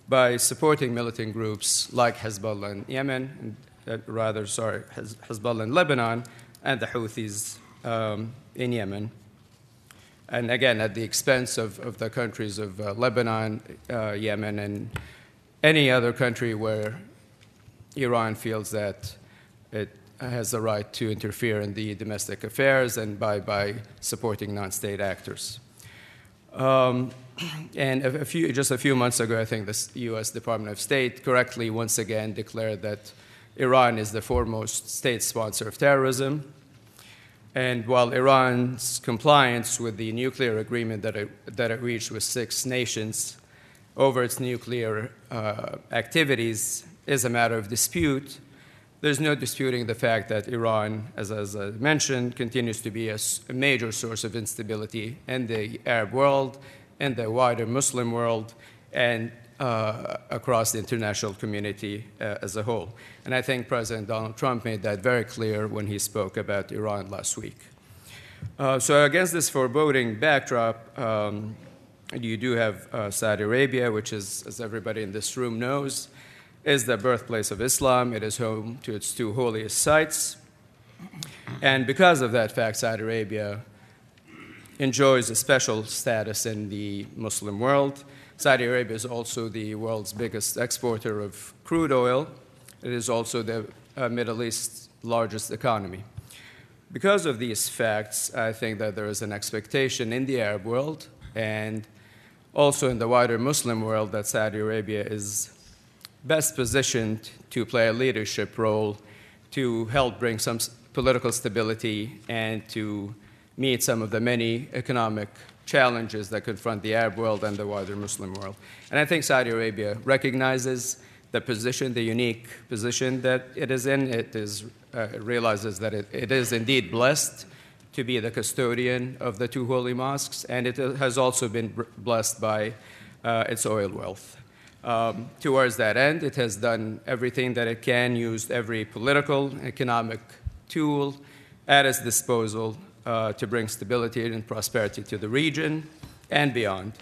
by supporting militant groups like Hezbollah in Yemen, uh, rather, sorry, Hezbollah in Lebanon, and the Houthis um, in Yemen. And again, at the expense of, of the countries of uh, Lebanon, uh, Yemen, and any other country where Iran feels that it has the right to interfere in the domestic affairs and by, by supporting non state actors. Um, and a, few, just a few months ago, I think the US Department of State correctly once again declared that Iran is the foremost state sponsor of terrorism. And while Iran's compliance with the nuclear agreement that it, that it reached with six nations over its nuclear uh, activities is a matter of dispute, there's no disputing the fact that Iran, as, as I mentioned, continues to be a, a, major source of instability in the Arab world, in the wider Muslim world, and uh, across the international community uh, as a whole. And I think President Donald Trump made that very clear when he spoke about Iran last week. Uh, so, against this foreboding backdrop, um, you do have uh, Saudi Arabia, which is, as everybody in this room knows, is the birthplace of Islam. It is home to its two holiest sites. And because of that fact, Saudi Arabia enjoys a special status in the Muslim world. Saudi Arabia is also the world's biggest exporter of crude oil. It is also the uh, Middle East's largest economy. Because of these facts, I think that there is an expectation in the Arab world and also in the wider Muslim world that Saudi Arabia is best positioned to play a leadership role to help bring some political stability and to meet some of the many economic challenges that confront the Arab world and the wider Muslim world. And I think Saudi Arabia recognizes the position, the unique position that it is in. It is, uh, realizes that it, it is indeed blessed to be the custodian of the two holy mosques, and it has also been blessed by uh, its oil wealth. Um, towards that end, it has done everything that it can, used every political, economic tool at its disposal uh, to bring stability and prosperity to the region and beyond.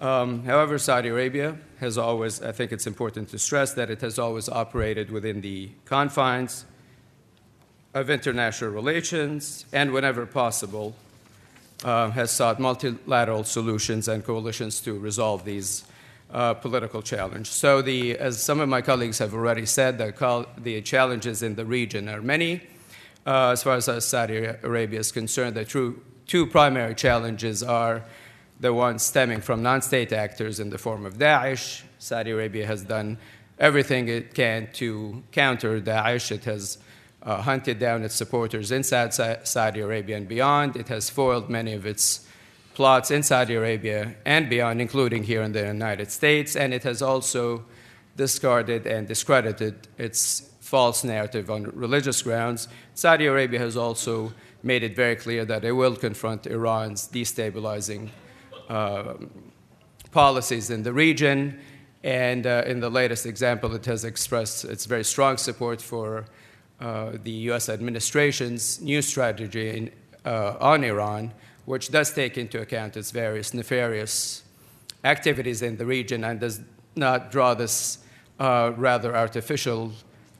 Um, however, Saudi Arabia has always, I think it's important to stress that it has always operated within the confines of international relations and, whenever possible, uh, has sought multilateral solutions and coalitions to resolve these uh, political challenge. So, the, as some of my colleagues have already said, the, the challenges in the region are many. Uh, as far as Saudi Arabia is concerned, the true, two primary challenges are the ones stemming from non state actors in the form of Daesh. Saudi Arabia has done everything it can to counter Daesh. It has uh, hunted down its supporters inside Saudi Arabia and beyond. It has foiled many of its plots in Saudi Arabia and beyond, including here in the United States. And it has also discarded and discredited its false narrative on religious grounds. Saudi Arabia has also made it very clear that it will confront Iran's destabilizing uh, policies in the region. And uh, in the latest example, it has expressed its very strong support for uh, the US administration's new strategy in, uh, on Iran, which does take into account its various nefarious activities in the region and does not draw this uh, rather artificial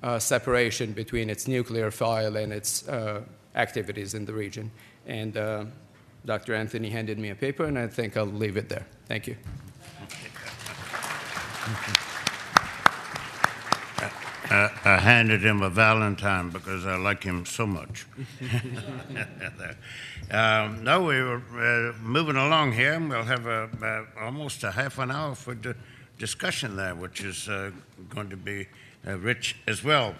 uh, separation between its nuclear file and its uh, activities in the region. And uh, Dr. Anthony handed me a paper, and I think I'll leave it there. Thank you. I handed him a Valentine because I like him so much. um, no, we were uh, moving along here, and we'll have a, uh, almost a half an hour for di- discussion there, which is uh, going to be uh, rich as well.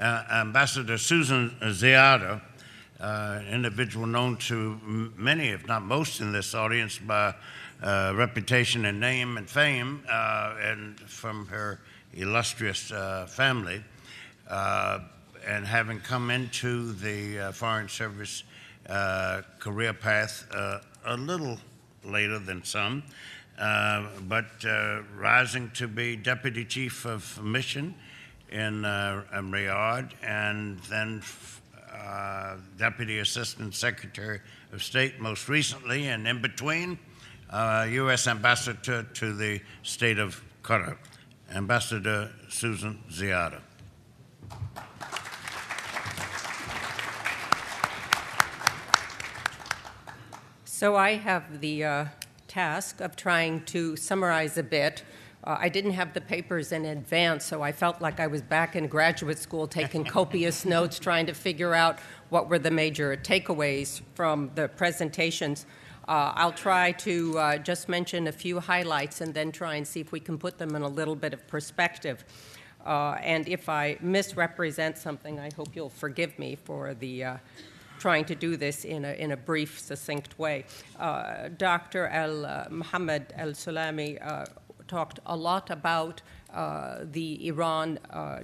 Uh, Ambassador Susan Ziadeh, an individual known to many, if not most, in this audience by reputation and name and fame, and from her illustrious uh, family. Uh, and having come into the uh, Foreign Service uh, Uh, career path uh, a little later than some, uh, but uh, rising to be Deputy Chief of Mission in Riyadh and then Deputy Assistant Secretary of State most recently, and in between, uh, U.S. Ambassador to the state of Qatar. Ambassador Susan Ziadeh. So I have the uh, task of trying to summarize a bit. Uh, I didn't have the papers in advance, so I felt like I was back in graduate school taking copious notes, trying to figure out what were the major takeaways from the presentations. Uh, I'll try to uh, just mention a few highlights and then try and see if we can put them in a little bit of perspective. Uh, and if I misrepresent something, I hope you'll forgive me for the uh, trying to do this in a, in a brief, succinct way. Uh, Dr. Al uh, Muhammad Al Sulami talked a lot about the Iran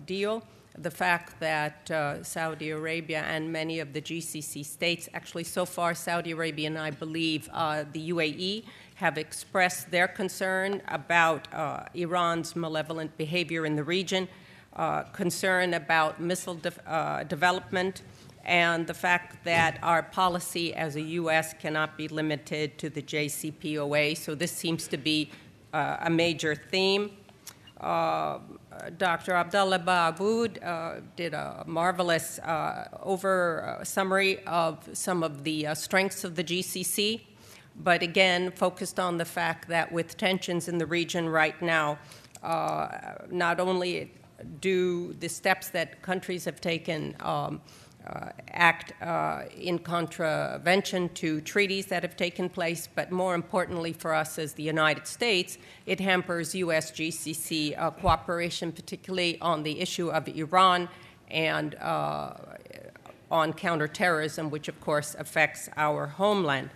deal the fact that uh, Saudi Arabia and many of the GCC states, actually, so far, Saudi Arabia and I believe uh, the UAE, have expressed their concern about uh, Iran's malevolent behavior in the region, uh, concern about missile de- uh, development, and the fact that our policy as a U.S. cannot be limited to the JCPOA. So, this seems to be uh, a major theme. Uh, Dr. Abdullah Baabood uh, did a marvelous uh, over uh, summary of some of the uh, strengths of the GCC, but again focused on the fact that with tensions in the region right now, not only do the steps that countries have taken um, uh, act uh, in contravention to treaties that have taken place, but more importantly for us as the United States, it hampers U.S. GCC uh, cooperation, particularly on the issue of Iran and uh, on counterterrorism, which of course affects our homeland.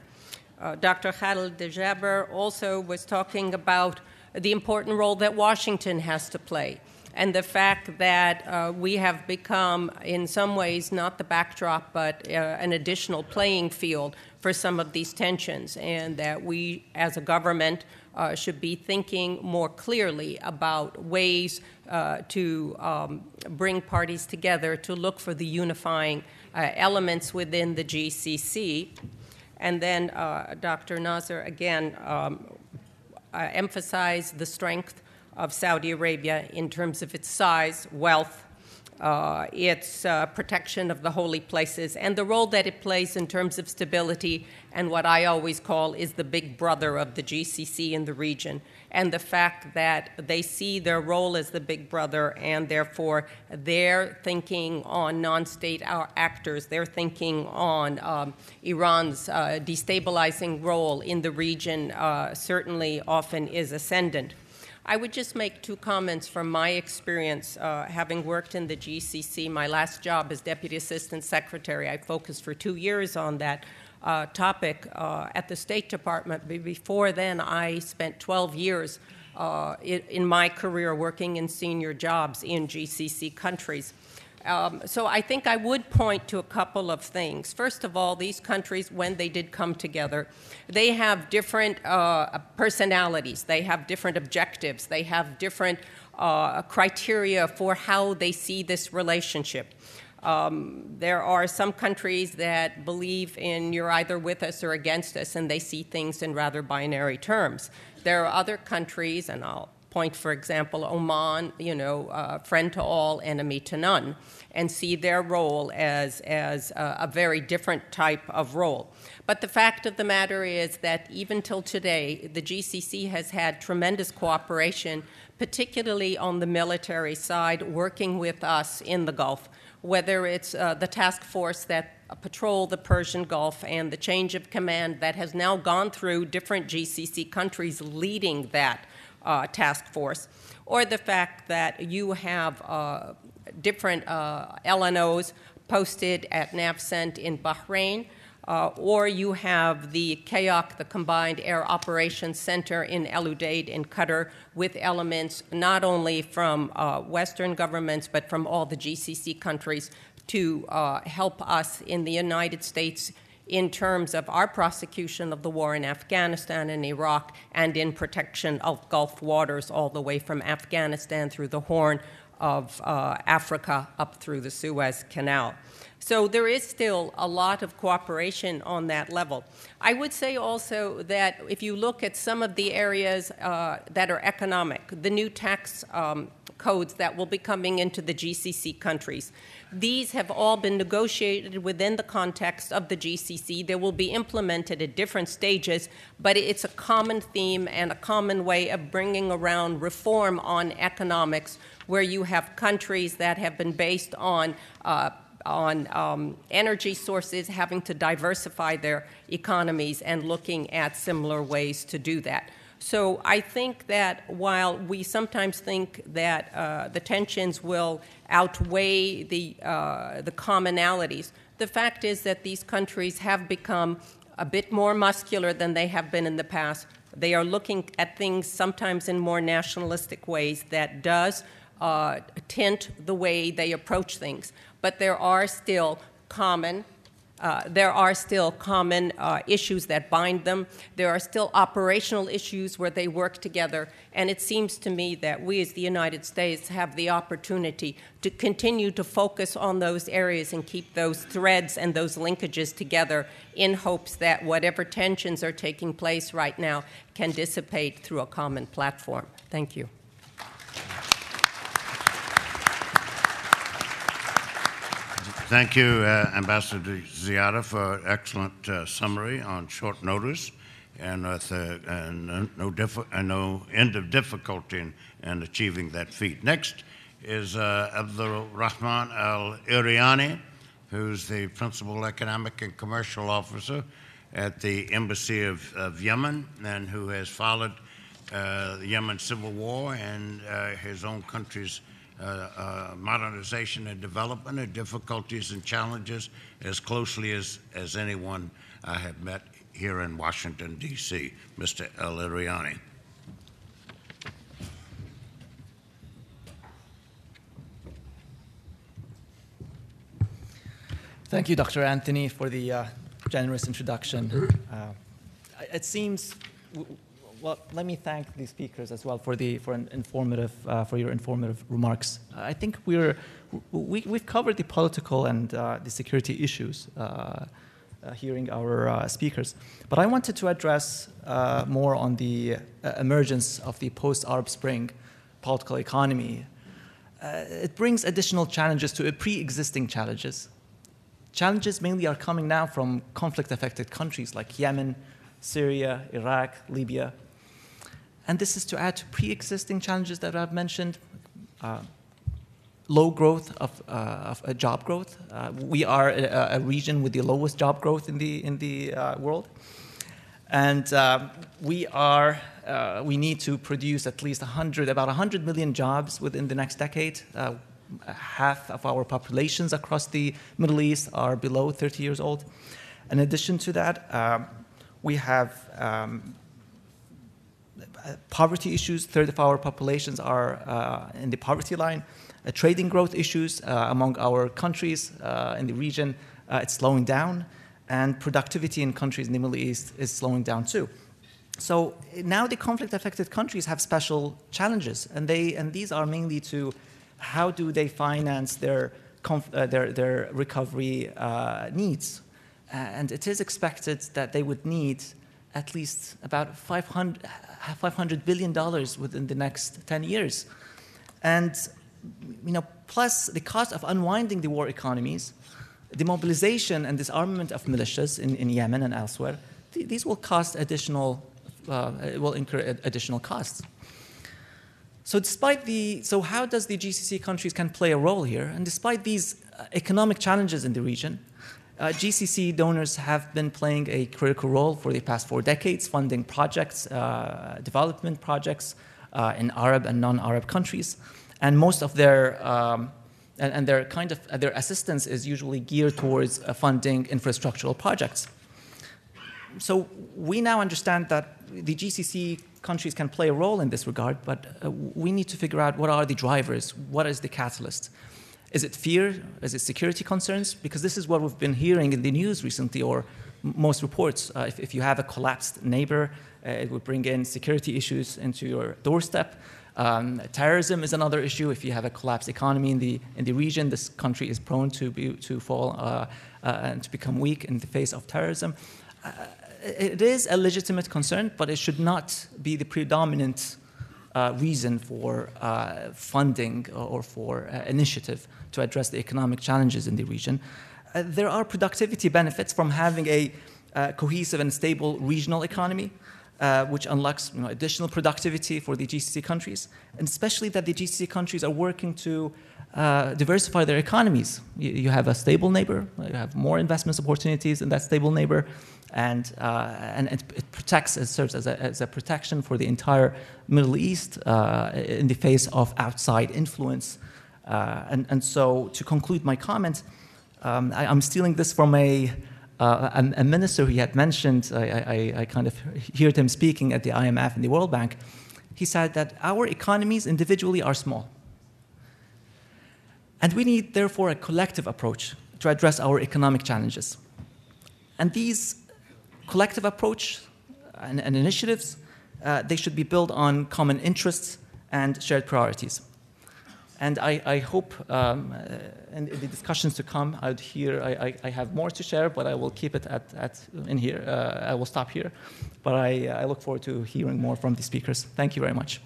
Uh, Dr. Khalil Dejaber also was talking about the important role that Washington has to play and the fact that uh, we have become, in some ways, not the backdrop, but uh, an additional playing field for some of these tensions, and that we, as a government, uh, should be thinking more clearly about ways uh, to um, bring parties together to look for the unifying uh, elements within the GCC. And then uh, Dr. Nazer, again, um, uh, emphasize the strength of Saudi Arabia in terms of its size, wealth, uh, its uh, protection of the holy places, and the role that it plays in terms of stability and what I always call is the big brother of the GCC in the region, and the fact that they see their role as the big brother, and therefore they're thinking on non state actors, they're thinking on um, Iran's uh, destabilizing role in the region, uh, certainly often is ascendant. I would just make two comments from my experience uh, having worked in the GCC. My last job as Deputy Assistant Secretary, I focused for two years on that uh, topic uh, at the State Department. But before then, I spent 12 years uh, in, in my career working in senior jobs in GCC countries. Um, so I think I would point to a couple of things. First of all, these countries, when they did come together, they have different uh, personalities, they have different objectives, they have different uh, criteria for how they see this relationship. Um, there are some countries that believe in you're either with us or against us, and they see things in rather binary terms. There are other countries, and I'll point, for example, Oman, you know, uh, friend to all, enemy to none, and see their role as, as a, a very different type of role. But the fact of the matter is that even till today, the GCC has had tremendous cooperation, particularly on the military side, working with us in the Gulf, whether it's uh, the task force that patrol the Persian Gulf and the change of command that has now gone through different GCC countries leading that uh, task force, or the fact that you have uh, different uh, LNOs posted at NAVCENT in Bahrain, uh, or you have the CAOC, the Combined Air Operations Center in Al Udeid in Qatar, with elements not only from uh, Western governments but from all the GCC countries to help us in the United States in terms of our prosecution of the war in Afghanistan and Iraq and in protection of Gulf waters all the way from Afghanistan through the Horn of uh, Africa up through the Suez Canal. So there is still a lot of cooperation on that level. I would say also that if you look at some of the areas uh, that are economic, the new tax um, codes that will be coming into the GCC countries, these have all been negotiated within the context of the GCC. They will be implemented at different stages, but it's a common theme and a common way of bringing around reform on economics, where you have countries that have been based on. Uh, on um, energy sources, having to diversify their economies, and looking at similar ways to do that. So I think that while we sometimes think that uh, the tensions will outweigh the, uh, the commonalities, the fact is that these countries have become a bit more muscular than they have been in the past. They are looking at things sometimes in more nationalistic ways that does uh, tint the way they approach things. But there are still common uh, there are still common uh, issues that bind them. There are still operational issues where they work together. And it seems to me that we, as the United States, have the opportunity to continue to focus on those areas and keep those threads and those linkages together in hopes that whatever tensions are taking place right now can dissipate through a common platform. Thank you. Thank you, uh, Ambassador Ziadeh, for excellent uh, summary on short notice and with uh, and no, no, end of difficulty in, in, achieving that feat. Next is uh, Abdul Rahman Al Iriani, who's the Principal Economic and Commercial Officer at the Embassy of, of Yemen and who has followed uh, the Yemen civil war and uh, his own country's uh, uh, modernization and development and difficulties and challenges as closely as, as anyone I have met here in Washington, D.C., Mr. Al Iriani. Thank you, Dr. Anthony, for the uh, generous introduction. Uh, it seems well, let me thank the speakers as well for the for an informative uh, for your informative remarks. I think we're we, we've covered the political and uh, the security issues uh, uh, hearing our uh, speakers. But I wanted to address more on the emergence of the post Arab Spring political economy. It brings additional challenges to pre existing challenges. Challenges mainly are coming now from conflict affected countries like Yemen, Syria, Iraq, Libya. And this is to add to pre existing challenges that I've mentioned. Uh, low growth of, uh, of uh, job growth. Uh, we are a, a, region with the lowest job growth in the, in the uh, world. And uh, we, are, we need to produce at least 100, about 100 million jobs within the next decade. half of our populations across the Middle East are below 30 years old. In addition to that, we have um, poverty issues. Third of our populations are in the poverty line. Uh, trading growth issues uh, among our countries uh, in the region, it's slowing down, and productivity in countries in the Middle East is slowing down too. So now the conflict affected countries have special challenges, and, they, and these are mainly to how do they finance their, uh, their, their recovery uh, needs. Uh, and it is expected that they would need at least about 500, $500 billion within the next 10 years. And you know, plus the cost of unwinding the war economies, the mobilization and disarmament of militias in, in Yemen and elsewhere, th- these will cost additional, uh, will incur additional costs. So, despite the, so how does the GCC countries can play a role here? And despite these uh, economic challenges in the region, uh, GCC donors have been playing a critical role for the past four decades, funding projects, uh, development projects uh, in Arab and non-Arab countries and most of their um, and, and, their kind of their assistance is usually geared towards uh, funding infrastructural projects. So we now understand that the GCC countries can play a role in this regard, but uh, we need to figure out what are the drivers, what is the catalyst. Is it fear? Is it security concerns? Because this is what we've been hearing in the news recently, or most reports. Uh, if, if, you have a collapsed neighbor, uh, it would bring in security issues into your doorstep. Um, terrorism is another issue. If you have a collapsed economy in the, in the region, this country is prone to, be, to fall uh, uh, and to become weak in the face of terrorism. Uh, it is a legitimate concern, but it should not be the predominant uh, reason for uh, funding or for uh, initiative to address the economic challenges in the region. there are productivity benefits from having a cohesive and stable regional economy uh, which unlocks you know, additional productivity for the GCC countries, and especially that the GCC countries are working to uh, diversify their economies. You, you, have a stable neighbor, you have more investment opportunities in that stable neighbor, and, uh, and it, it, protects, it serves as a, as a, protection for the entire Middle East uh, in the face of outside influence. Uh, and, and so, to conclude my comment, um, I, I'm stealing this from a uh, a, a, minister he had mentioned, I, I, I, kind of heard him speaking at the IMF and the World Bank. He said that our economies individually are small. And we need, therefore, a collective approach to address our economic challenges. And these collective approach and, and initiatives, uh, they should be built on common interests and shared priorities. And I, I hope um, uh, in the discussions to come, I'd hear, I, I, I, have more to share, but I will keep it at, at in here. Uh, I will stop here. But I, I look forward to hearing more from the speakers. Thank you very much.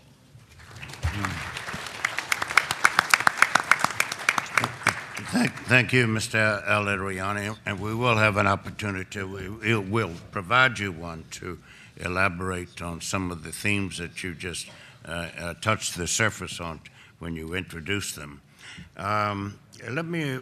Thank, thank you, Mr. Al And we will have an opportunity, we will provide you one to elaborate on some of the themes that you just uh, uh, touched the surface on when you introduced them. Um, let me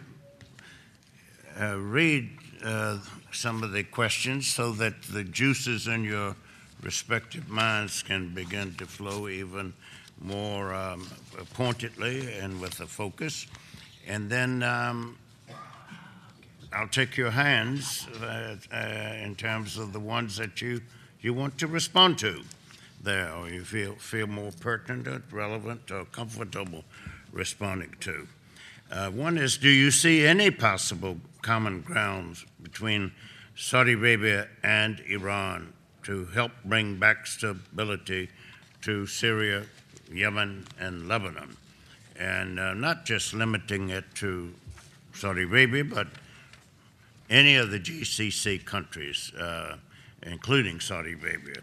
uh, read uh, some of the questions so that the juices in your respective minds can begin to flow even more um, pointedly and with a focus. And then um, I'll take your hands uh, uh, in terms of the ones that you, you want to respond to there or you feel, feel more pertinent, relevant, or comfortable responding to. Uh, one is Do you see any possible common grounds between Saudi Arabia and Iran to help bring back stability to Syria, Yemen, and Lebanon? And uh, not just limiting it to Saudi Arabia, but any of the GCC countries, uh, including Saudi Arabia.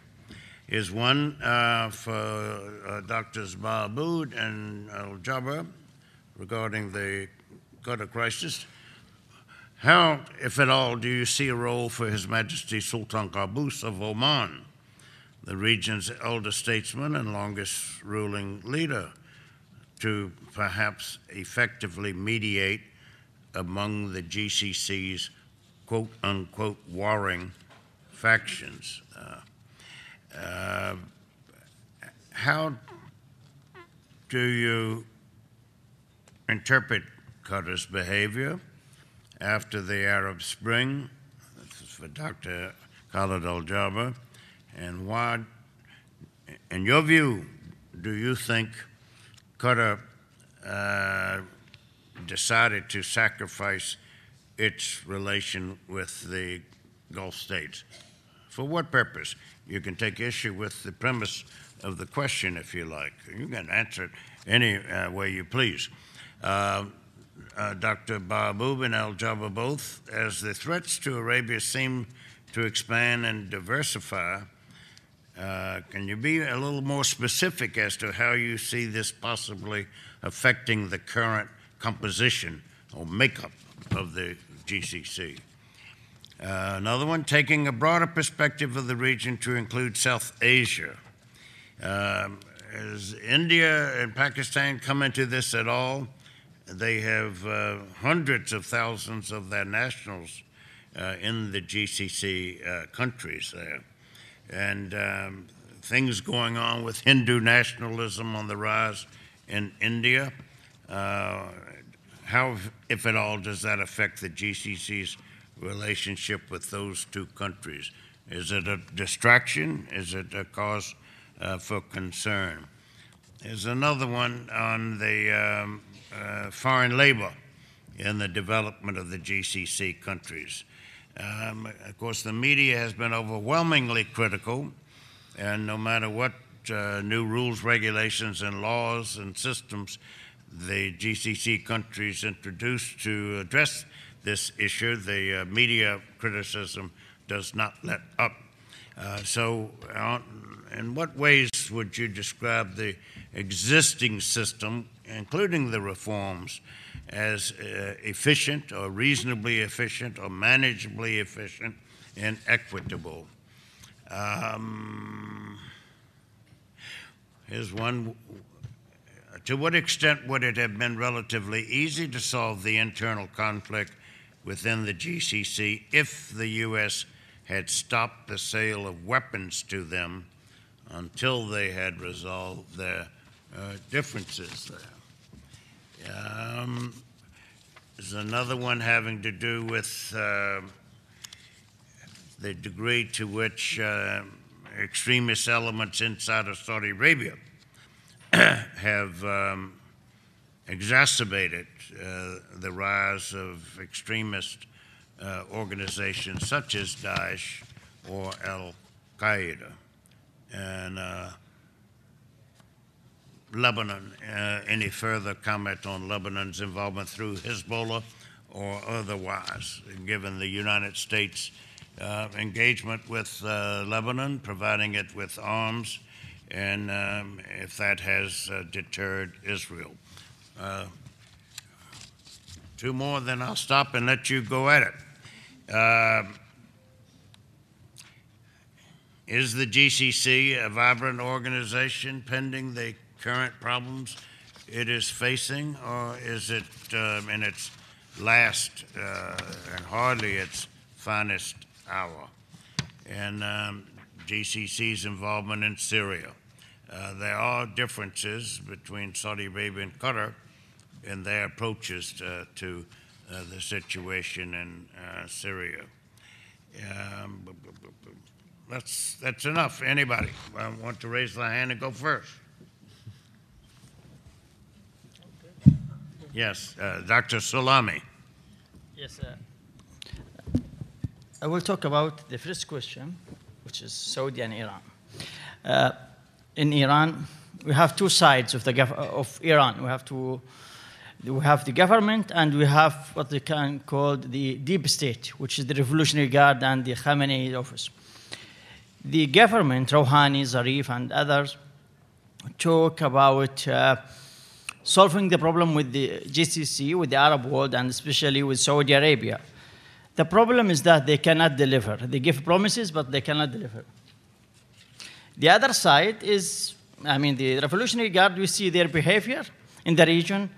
Is one uh, for uh, Drs. Mahmoud and Al Jaber regarding the Qatar crisis. How, if at all, do you see a role for His Majesty Sultan Qaboos of Oman, the region's elder statesman and longest ruling leader, to perhaps effectively mediate among the GCC's quote unquote warring factions? Uh, uh, how do you interpret Qatar's behavior after the Arab Spring? This is for Dr. Khalid Al Jaber. And why, in your view, do you think Qatar uh, decided to sacrifice its relation with the Gulf states? For what purpose? You can take issue with the premise of the question if you like. You can answer it any uh, way you please. Uh, uh, Dr. Mahmoud and Al Jaber both, as the threats to Arabia seem to expand and diversify, uh, can you be a little more specific as to how you see this possibly affecting the current composition or makeup of the GCC? Uh, another one, taking a broader perspective of the region to include South Asia. Um, has India and Pakistan come into this at all? They have uh, hundreds of thousands of their nationals uh, in the GCC uh, countries there. And um, things going on with Hindu nationalism on the rise in India. Uh, how, if at all, does that affect the GCC's relationship with those two countries? Is it a distraction? Is it a cause uh, for concern? There's another one on the um, uh, foreign labor in the development of the GCC countries. Um, of course, the media has been overwhelmingly critical, and no matter what uh, new rules, regulations, and laws and systems the GCC countries introduced to address this issue, the uh, media criticism does not let up. Uh, so, uh, in what ways would you describe the existing system, including the reforms, as uh, efficient or reasonably efficient or manageably efficient and equitable? Um, here's one. To what extent would it have been relatively easy to solve the internal conflict within the GCC if the U.S. had stopped the sale of weapons to them until they had resolved their uh, differences there. Um, there's another one having to do with uh, the degree to which uh, extremist elements inside of Saudi Arabia have um, exacerbated uh, the rise of extremist uh, organizations such as Daesh or Al Qaeda. And uh, Lebanon, uh, any further comment on Lebanon's involvement through Hezbollah or otherwise, given the United States uh, engagement with uh, Lebanon, providing it with arms, and um, if that has uh, deterred Israel. Uh, two more, then I'll stop and let you go at it. Um, is the GCC a vibrant organization pending the current problems it is facing, or is it um, in its last uh, and hardly its finest hour? And um, GCC's involvement in Syria. Uh, there are differences between Saudi Arabia and Qatar in their approaches to, to uh, the situation in uh, Syria. Um, that's, that's enough. Anybody want to raise their hand and go first? Yes, uh, Dr. Salami. Yes, sir. I will talk about the first question, which is Saudi and Iran. Uh, in Iran, we have two sides of the of Iran. We have to We have the government, and we have what they can call the deep state, which is the Revolutionary Guard and the Khamenei office. The government, Rouhani, Zarif, and others, talk about uh, solving the problem with the GCC, with the Arab world, and especially with Saudi Arabia. The problem is that they cannot deliver. They give promises, but they cannot deliver. The other side is, I mean, the Revolutionary Guard, we see their behavior in the region.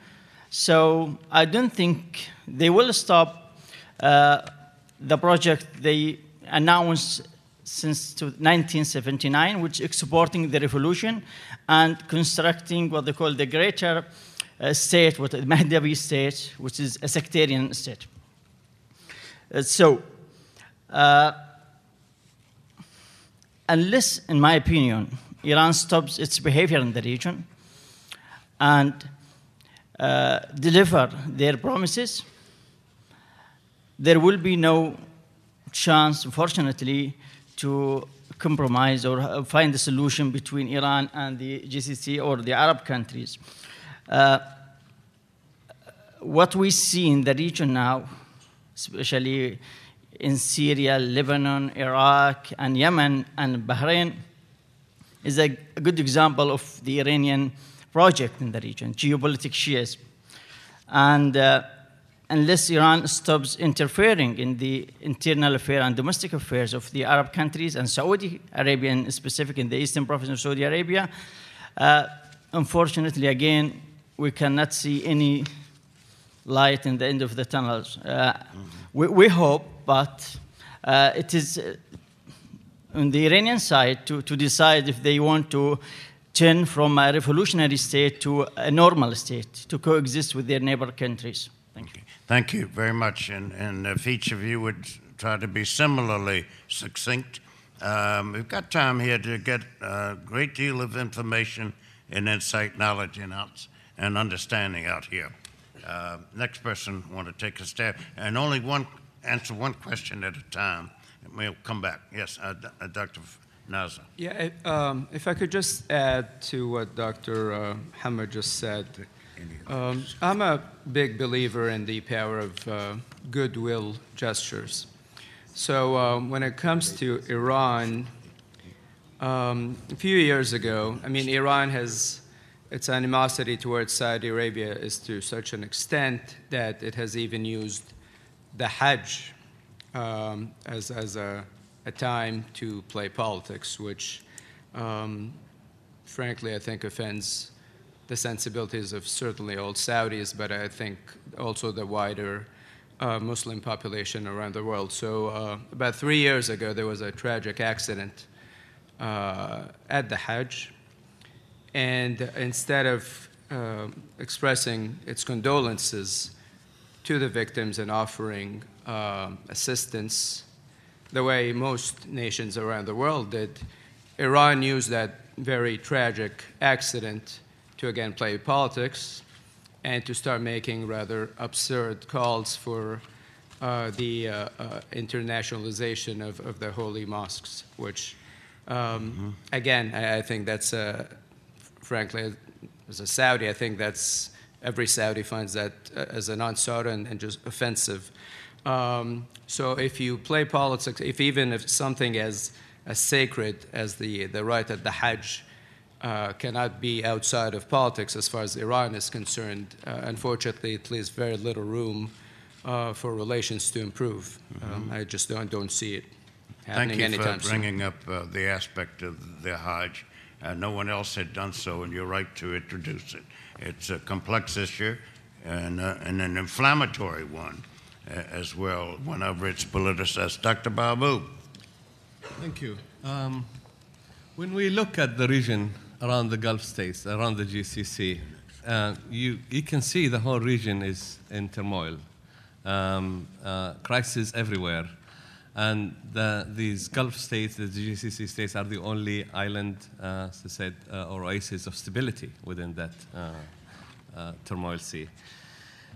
So I don't think they will stop uh, the project they announced since 1979, which is exporting the revolution and constructing what they call the greater uh, state, what the Mahdavi state, which is a sectarian state. Uh, so, uh, unless, in my opinion, Iran stops its behavior in the region and uh, deliver their promises, there will be no chance, unfortunately, to compromise or find a solution between Iran and the GCC or the Arab countries. Uh, what we see in the region now, especially in Syria, Lebanon, Iraq, and Yemen, and Bahrain, is a, a good example of the Iranian project in the region, geopolitical Shias. And uh, unless Iran stops interfering in the internal affairs and domestic affairs of the Arab countries and Saudi Arabia, in specific in the eastern province of Saudi Arabia, uh, unfortunately, again, we cannot see any light in the end of the tunnels. Uh, we, we, hope, but uh, it is uh, on the Iranian side to, to decide if they want to turn from a revolutionary state to a normal state to coexist with their neighbor countries. Thank you. Thank you very much. And, and if each of you would try to be similarly succinct, um, we've got time here to get a great deal of information and insight, knowledge, and, out, and understanding out here. Uh, next person want to take a stab, and only one answer one question at a time. And we'll come back. Yes, uh, uh, Dr. Nazer. Yeah, um, if I could just add to what Dr. Uh, Hammer just said. Um, I'm a big believer in the power of uh, goodwill gestures. So um, when it comes to Iran, um, a few years ago, I mean, Iran has its animosity towards Saudi Arabia is to such an extent that it has even used the Hajj um, as, as a, a, time to play politics, which, um, frankly, I think offends the sensibilities of certainly all Saudis, but I think also the wider uh, Muslim population around the world. So, uh, about three years ago, there was a tragic accident uh, at the Hajj. And instead of uh, expressing its condolences to the victims and offering uh, assistance the way most nations around the world did, Iran used that very tragic accident to again play politics and to start making rather absurd calls for uh, the uh, uh, internationalization of, of the holy mosques, which, um, mm-hmm. again, I, I, think that's, uh, frankly, as a Saudi, I think that's every Saudi finds that uh, as a non-Saudi and, and, just offensive. Um, so if you play politics, if even if something as as sacred as the the right at the Hajj uh, cannot be outside of politics as far as Iran is concerned. Uh, unfortunately, it leaves very little room uh, for relations to improve. Mm-hmm. Um, I just don't, don't see it happening anytime soon. Thank you anytime for bringing up uh, the aspect of the Hajj. Uh, no one else had done so, and you're right to introduce it. It's a complex issue and, uh, and an inflammatory one as well, whenever it's politicized. Dr. Baabood. Thank you. Um, when we look at the region around the Gulf states, around the GCC, uh, you, you can see the whole region is in turmoil. Um, uh, crisis everywhere. And the, these Gulf states, the GCC states, are the only island, uh, as I said, uh, or oasis of stability within that uh, uh, turmoil sea.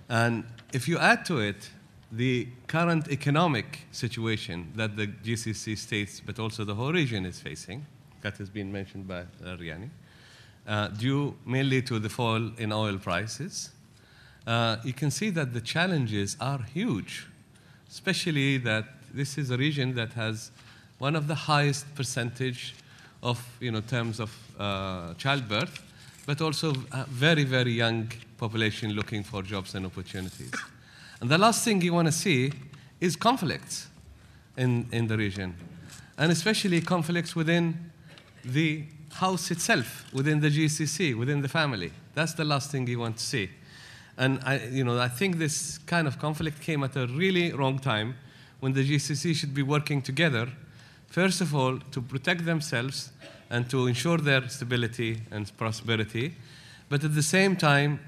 And if you add to it the current economic situation that the GCC states, but also the whole region is facing, that has been mentioned by Iriani, uh, due mainly to the fall in oil prices uh, you can see that the challenges are huge, especially that this is a region that has one of the highest percentage of, you know, terms of uh, childbirth, but also a very, very young population looking for jobs and opportunities. And the last thing you want to see is conflicts in, in the region, and especially conflicts within the house itself, within the GCC, within the family. That's the last thing you want to see. And I, you know, I think this kind of conflict came at a really wrong time when the GCC should be working together, first of all, to protect themselves and to ensure their stability and prosperity, but at the same time,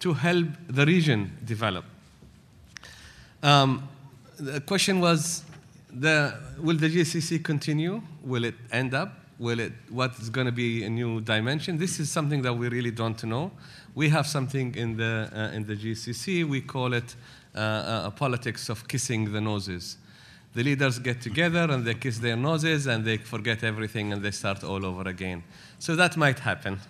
to help the region develop. Um, the question was, the, will the GCC continue? Will it end up? Will it, what is going to be a new dimension? This is something that we really don't know. We have something in the, uh, in the GCC, we call it uh, a politics of kissing the noses. The leaders get together and they kiss their noses and they forget everything and they start all over again. So that might happen.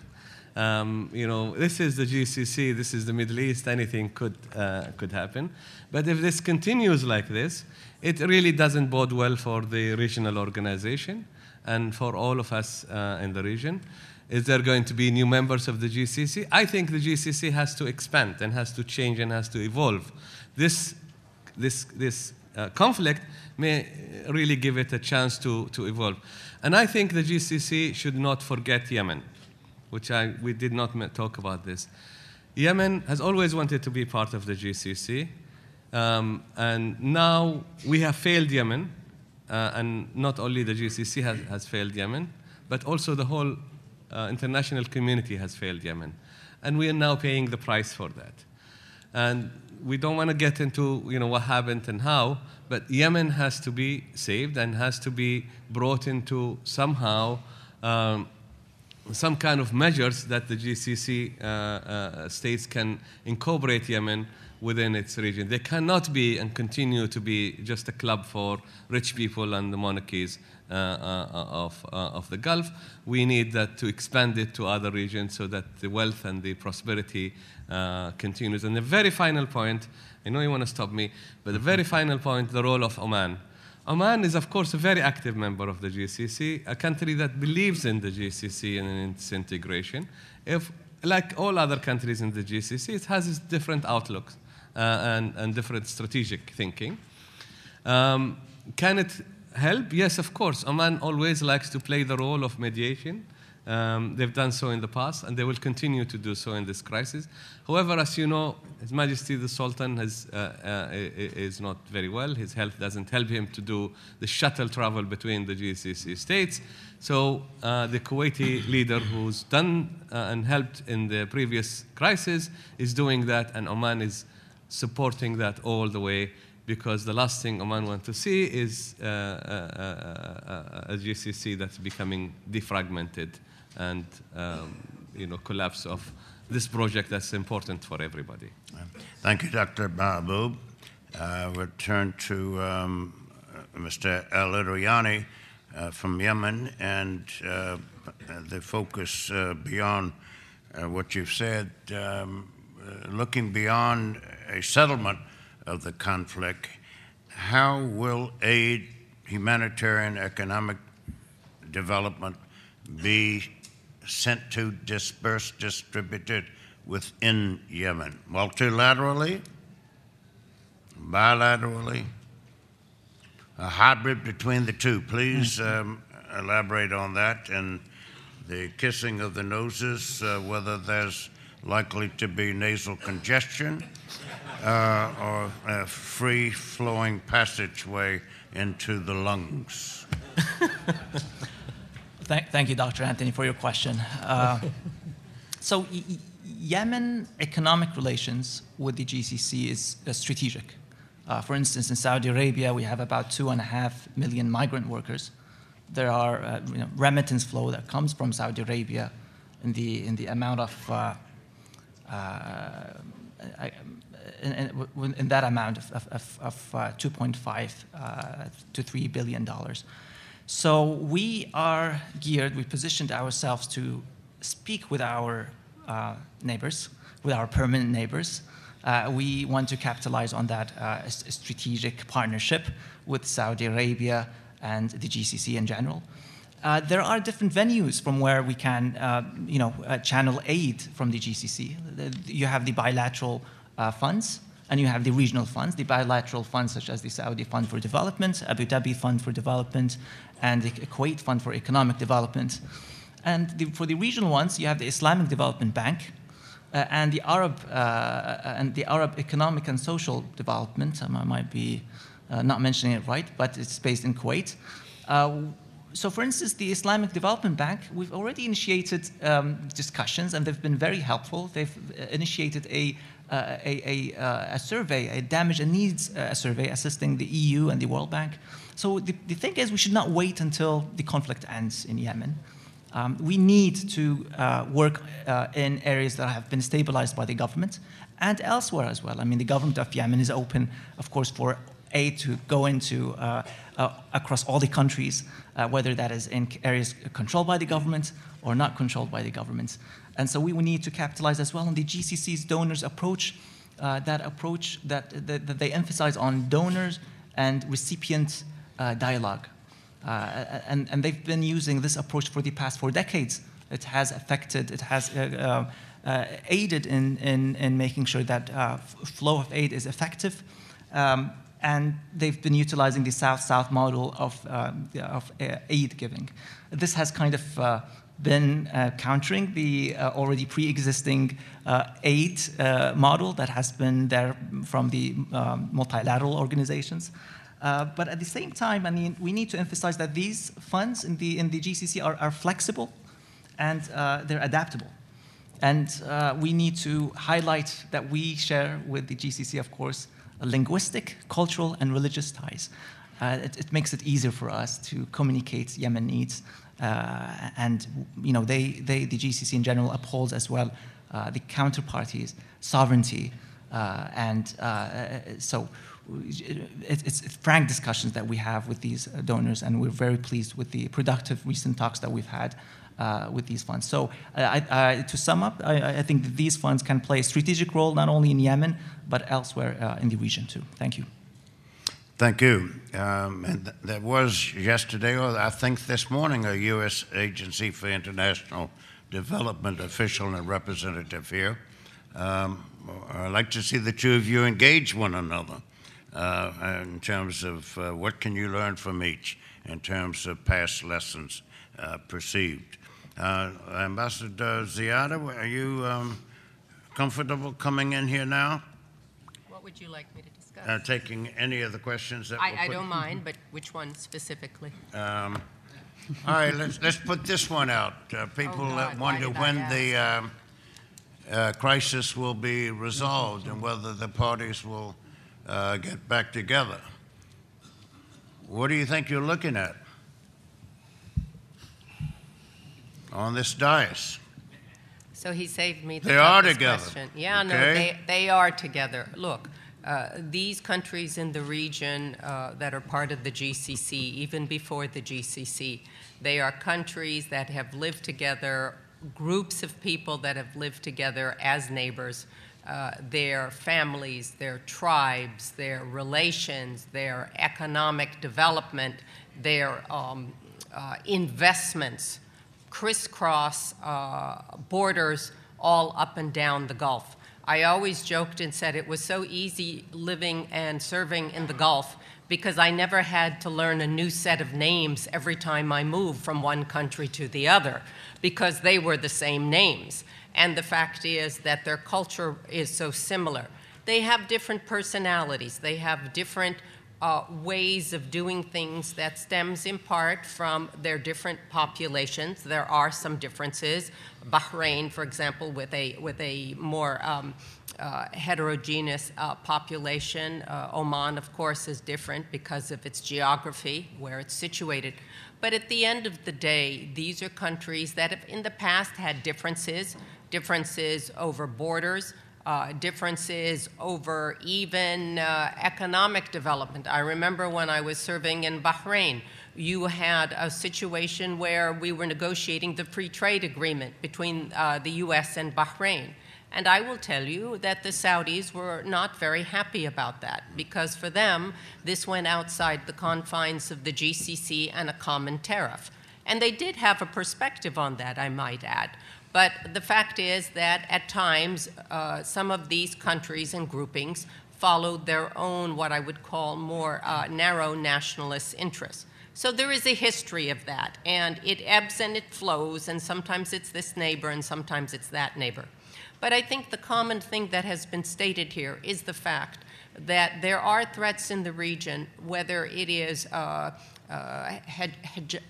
Um, you know, this is the GCC, this is the Middle East, anything could, uh, could happen. But if this continues like this, it really doesn't bode well for the regional organization and for all of us uh, in the region. Is there going to be new members of the GCC? I think the GCC has to expand and has to change and has to evolve. This, this, this uh, conflict may really give it a chance to, to evolve. And I think the GCC should not forget Yemen which I, we did not talk about this. Yemen has always wanted to be part of the GCC, um, and now we have failed Yemen, uh, and not only the GCC has, has, failed Yemen, but also the whole uh, international community has failed Yemen. And we are now paying the price for that. And we don't want to get into you know, what happened and how, but Yemen has to be saved and has to be brought into somehow um, some kind of measures that the GCC uh, uh, states can incorporate Yemen within its region. They cannot be and continue to be just a club for rich people and the monarchies uh, uh of, uh, of the Gulf. We need that to expand it to other regions so that the wealth and the prosperity uh, continues. And the very final point, I know you want to stop me, but the very final point, the role of Oman. Oman is, of course, a very active member of the GCC, a country that believes in the GCC and in its integration. If, like all other countries in the GCC, it has its different outlooks and, and different strategic thinking. Um, can it help? Yes, of course. Oman always likes to play the role of mediation um, they've done so in the past, and they will continue to do so in this crisis. However, as you know, His Majesty the Sultan has, uh, uh, is not very well. His health doesn't help him to do the shuttle travel between the GCC states. So uh, the Kuwaiti leader, who's done uh, and helped in the previous crisis, is doing that, and Oman is supporting that all the way because the last thing Oman wants to see is uh, uh, a GCC that's becoming defragmented and um, you know, collapse of this project that's important for everybody. Thank you, Dr. Baabood. Uh, we'll turn to um, Mr. Al Iriani uh, from Yemen and uh, the focus uh, beyond uh, what you've said, um, uh, looking beyond a settlement of the conflict, how will aid, humanitarian, economic development be sent to, dispersed, distributed within Yemen? Multilaterally? Bilaterally? A hybrid between the two. Please mm-hmm. um, elaborate on that and the kissing of the noses, uh, whether there's likely to be nasal congestion uh, or a free flowing passageway into the lungs. Thank, thank you, Dr. Anthony, for your question. Uh, so, y- Yemen economic relations with the GCC is uh, strategic. Uh, for instance, in Saudi Arabia, we have about two and a half million migrant workers. There are uh, you know, remittance flow that comes from Saudi Arabia in the, in the amount of, uh, uh, in, in, in, that amount of, of, of 2.5 to 3 billion dollars. So we are geared, we positioned ourselves to speak with our uh, neighbors, with our permanent neighbors, Uh, we want to capitalize on that uh, strategic partnership with Saudi Arabia and the GCC in general. Uh, there are different venues from where we can, uh, you know, uh, channel aid from the GCC. You have the bilateral uh, funds, and you have the regional funds. The bilateral funds, such as the Saudi Fund for Development, Abu Dhabi Fund for Development, and the Kuwait Fund for Economic Development. And the, for the regional ones, you have the Islamic Development Bank, uh, and the Arab uh, and the Arab Economic and Social Development. Um, I might be uh, not mentioning it right, but it's based in Kuwait. So, for instance, the Islamic Development Bank, we've already initiated um, discussions, and they've been very helpful. They've uh, initiated a uh, a, a, uh, a survey, a damage and needs uh, survey, assisting the EU and the World Bank. So the, the thing is, we should not wait until the conflict ends in Yemen. Um, we need to uh, work uh, in areas that have been stabilized by the government and elsewhere as well. I mean, the government of Yemen is open, of course, for aid to go into uh, uh, across all the countries, uh, whether that is in areas controlled by the government or not controlled by the government. And so we, need to capitalize as well on the GCC's donors approach, uh, that approach that, that, that they emphasize on donors and recipient uh, dialogue. And, and they've been using this approach for the past four decades. It has affected, it has uh, uh, aided in, in, in making sure that uh, flow of aid is effective. Um, and they've been utilizing the South-South model of, um, of uh, aid giving. This has kind of uh, been uh, countering the uh, already pre-existing uh, aid model that has been there from the um, multilateral organizations. But at the same time, I mean, we need to emphasize that these funds in the, in the GCC are, are flexible and they're adaptable. And we need to highlight that we share with the GCC, of course, linguistic, cultural, and religious ties. Uh, it, it, makes it easier for us to communicate Yemen needs. Uh, and you know, they, they, the GCC in general upholds as well uh, the counterparties' sovereignty. Uh, and so it, it's frank discussions that we have with these donors, and we're very pleased with the productive recent talks that we've had uh, with these funds. So, uh, I, I, to sum up, I, I, think that these funds can play a strategic role not only in Yemen but elsewhere uh, in the region too. Thank you. Thank you. Um, and th- there was yesterday, or I think this morning, a U.S. Agency for International Development official and representative here. Um, I'd like to see the two of you engage one another uh, in terms of uh, what can you learn from each in terms of past lessons uh, perceived. Uh, Ambassador Ziadeh, are you um, comfortable coming in here now? What would you like me to discuss? Uh, taking any of the questions that I, I put- don't mind, but which one specifically? Um, all right, let's, let's put this one out. Uh, people Oh, God, wonder when ask? the um, uh, crisis will be resolved and whether the parties will uh, get back together. What do you think you're looking at on this dais? So he saved me the They are together, question. Yeah, no, they, they are together. Look, uh, these countries in the region uh, that are part of the GCC, even before the GCC, they are countries that have lived together, groups of people that have lived together as neighbors. Uh, their families, their tribes, their relations, their economic development, their um, uh, investments crisscross uh, borders all up and down the Gulf. I always joked and said it was so easy living and serving in the Gulf because I never had to learn a new set of names every time I moved from one country to the other because they were the same names. And the fact is that their culture is so similar. They have different personalities, they have different uh, ways of doing things that stems in part from their different populations. There are some differences. Bahrain, for example, with a with a more um, uh, heterogeneous uh, population. Uh, Oman, of course, is different because of its geography, where it's situated. But at the end of the day, these are countries that have in the past had differences, differences over borders, uh, differences over even uh, economic development. I remember when I was serving in Bahrain, you had a situation where we were negotiating the free trade agreement between uh, the US and Bahrain. And I will tell you that the Saudis were not very happy about that because for them, this went outside the confines of the GCC and a common tariff. And they did have a perspective on that, I might add. But the fact is that at times, uh, some of these countries and groupings followed their own, what I would call more uh, narrow nationalist interests. So there is a history of that, and it ebbs and it flows, and sometimes it's this neighbor and sometimes it's that neighbor. But I think the common thing that has been stated here is the fact that there are threats in the region, whether it is uh, uh,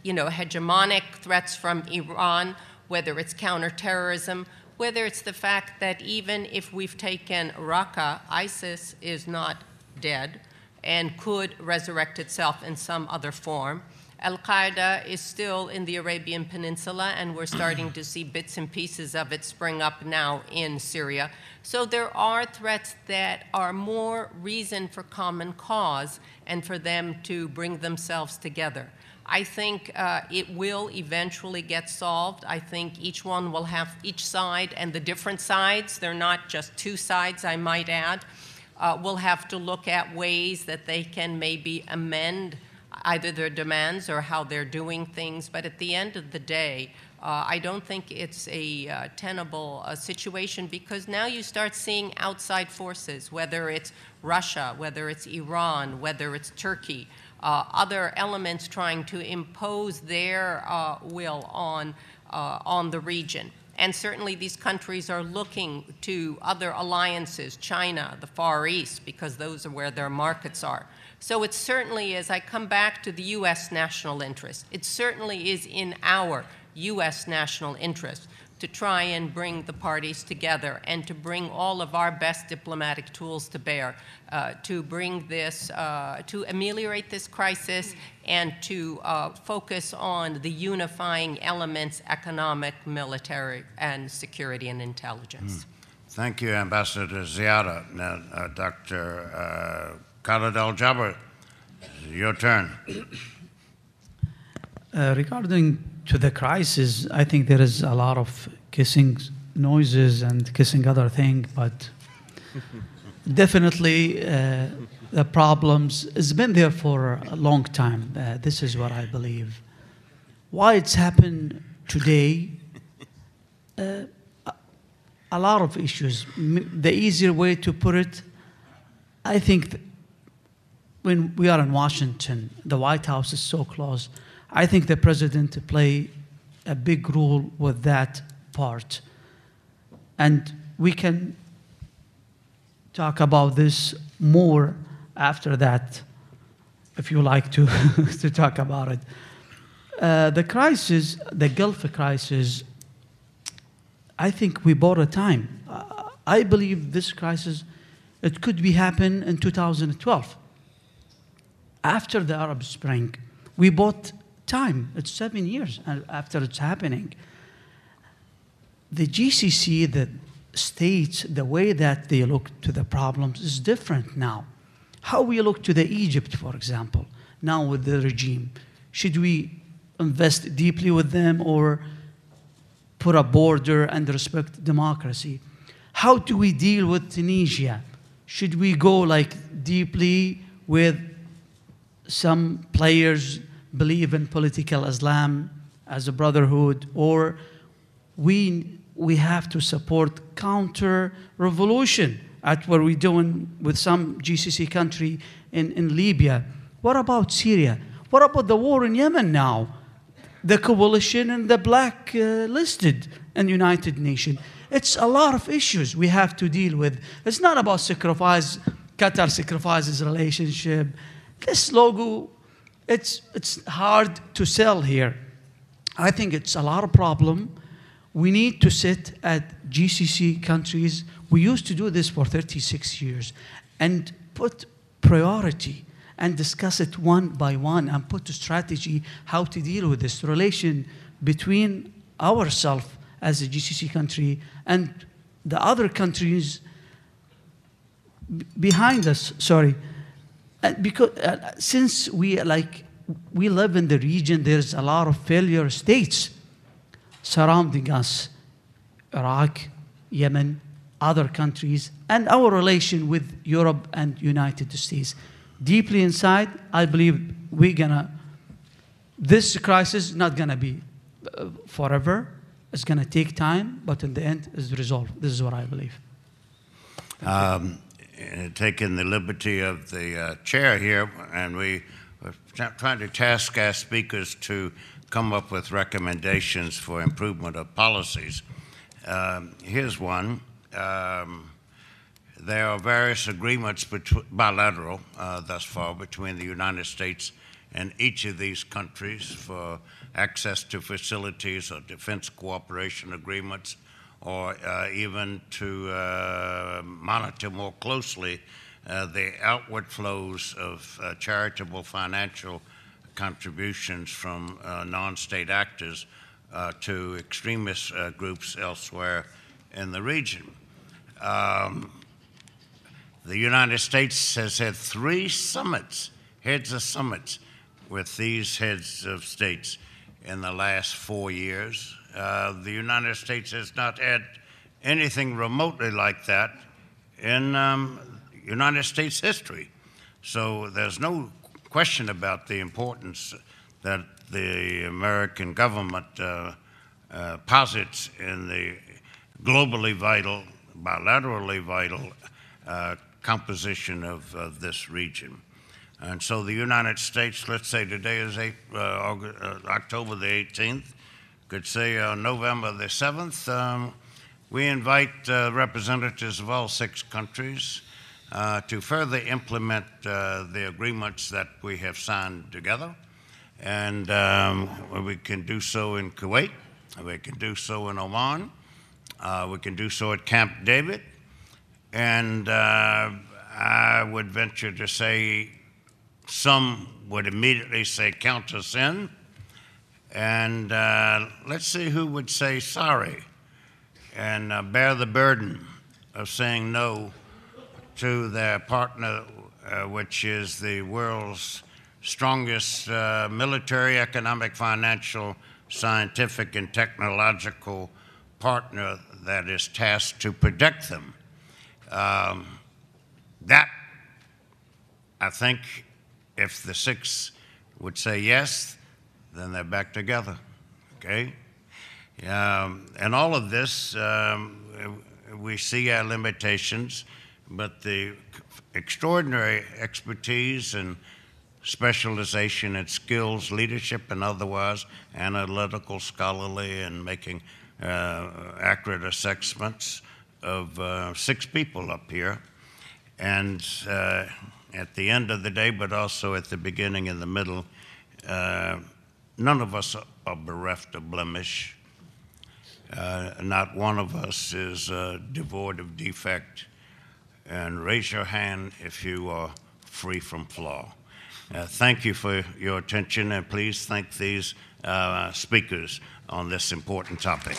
you know, hegemonic threats from Iran, whether it's counterterrorism, whether it's the fact that even if we've taken Raqqa, ISIS is not dead and could resurrect itself in some other form. Al Qaeda is still in the Arabian Peninsula, and we're starting to see bits and pieces of it spring up now in Syria. So there are threats that are more reason for common cause and for them to bring themselves together. I think uh, it will eventually get solved. I think each one will have each side and the different sides, they're not just two sides, I might add, uh, will have to look at ways that they can maybe amend either their demands or how they're doing things. But at the end of the day, uh, I don't think it's a uh, tenable uh, situation because now you start seeing outside forces, whether it's Russia, whether it's Iran, whether it's Turkey, uh, other elements trying to impose their uh, will on, uh, on the region. And certainly these countries are looking to other alliances, China, the Far East, because those are where their markets are. So it certainly is, I come back to the U.S. national interest. It certainly is in our U.S. national interest to try and bring the parties together and to bring all of our best diplomatic tools to bear uh, to bring this, uh, to ameliorate this crisis and to uh, focus on the unifying elements economic, military, and security and intelligence. Mm. Thank you, Ambassador Ziadeh. Now, uh, Dr. Uh, Khalid Al Jaber, your turn. Uh, regarding to the crisis, I think there is a lot of kissing noises and kissing other thing, but definitely uh, the problems has been there for a long time. Uh, this is what I believe. Why it's happened today? Uh, a lot of issues. The easier way to put it, I think when we are in Washington, the White House is so close. I think the president play a big role with that part. And we can talk about this more after that, if you like to, to talk about it. Uh, the crisis, the Gulf crisis, I think we bought a time. Uh, I believe this crisis, it could be happen in 2012. After the Arab Spring, we bought time. It's seven years after it's happening. The GCC, the states, the way that they look to the problems is different now. How we look to the Egypt, for example, now with the regime. Should we invest deeply with them or put a border and respect democracy? How do we deal with Tunisia? Should we go like deeply with some players believe in political Islam as a brotherhood, or we, we have to support counter revolution at what we're doing with some GCC country in, in Libya. What about Syria? What about the war in Yemen now? The coalition and the black uh, listed in United Nations. It's a lot of issues we have to deal with. It's not about sacrifice, Qatar sacrifices relationship. This logo it's, it's hard to sell here. I think it's a lot of problem. We need to sit at GCC countries. We used to do this for 36 years and put priority and discuss it one by one and put a strategy how to deal with this relation between ourselves as a GCC country and the other countries behind us. Sorry, because uh, since we like we live in the region, there's a lot of failure states surrounding us Iraq, Yemen, other countries, and our relation with Europe and United States. Deeply inside, I believe we're gonna. This crisis is not gonna be uh, forever. It's gonna take time, but in the end, it's resolved. This is what I believe. um, taking the liberty of the uh, chair here, and we tra- trying to task our speakers to come up with recommendations for improvement of policies. Um, here's one. Um, there are various agreements betw- bilateral uh, thus far between the United States and each of these countries for access to facilities or defense cooperation agreements or uh, even to uh, monitor more closely uh, the outward flows of charitable financial contributions from non state actors to extremist groups elsewhere in the region. Um, the United States has had three summits, heads of summits, with these heads of states in the last four years. Uh, the United States has not had anything remotely like that in um, United States history. So there's no question about the importance that the American government uh, uh, posits in the globally vital, bilaterally vital uh, composition of, of this region. And so the United States, let's say today is eight, uh, August, uh, October the 18th, could say uh, November the 7th. Um, we invite uh, representatives of all six countries uh, to further implement uh, the agreements that we have signed together. And um, we can do so in Kuwait, we can do so in Oman, uh, we can do so at Camp David, and uh, I would venture to say some would immediately say, Count us in. And uh, let's see who would say sorry and uh, bear the burden of saying no to their partner, uh, which is the world's strongest uh, military, economic, financial, scientific, and technological partner that is tasked to protect them. Um, that, I think, if the six would say yes, then they're back together. Okay? Um, and all of this, um, we see our limitations, but the extraordinary expertise and specialization and skills, leadership and otherwise, analytical, scholarly, and making uh, accurate assessments of uh, six people up here. And uh, at the end of the day, but also at the beginning and the middle, uh, none of us are bereft of blemish. Uh, not one of us is uh, devoid of defect. And raise your hand if you are free from flaw. Uh, thank you for your attention, and please thank these uh, speakers on this important topic.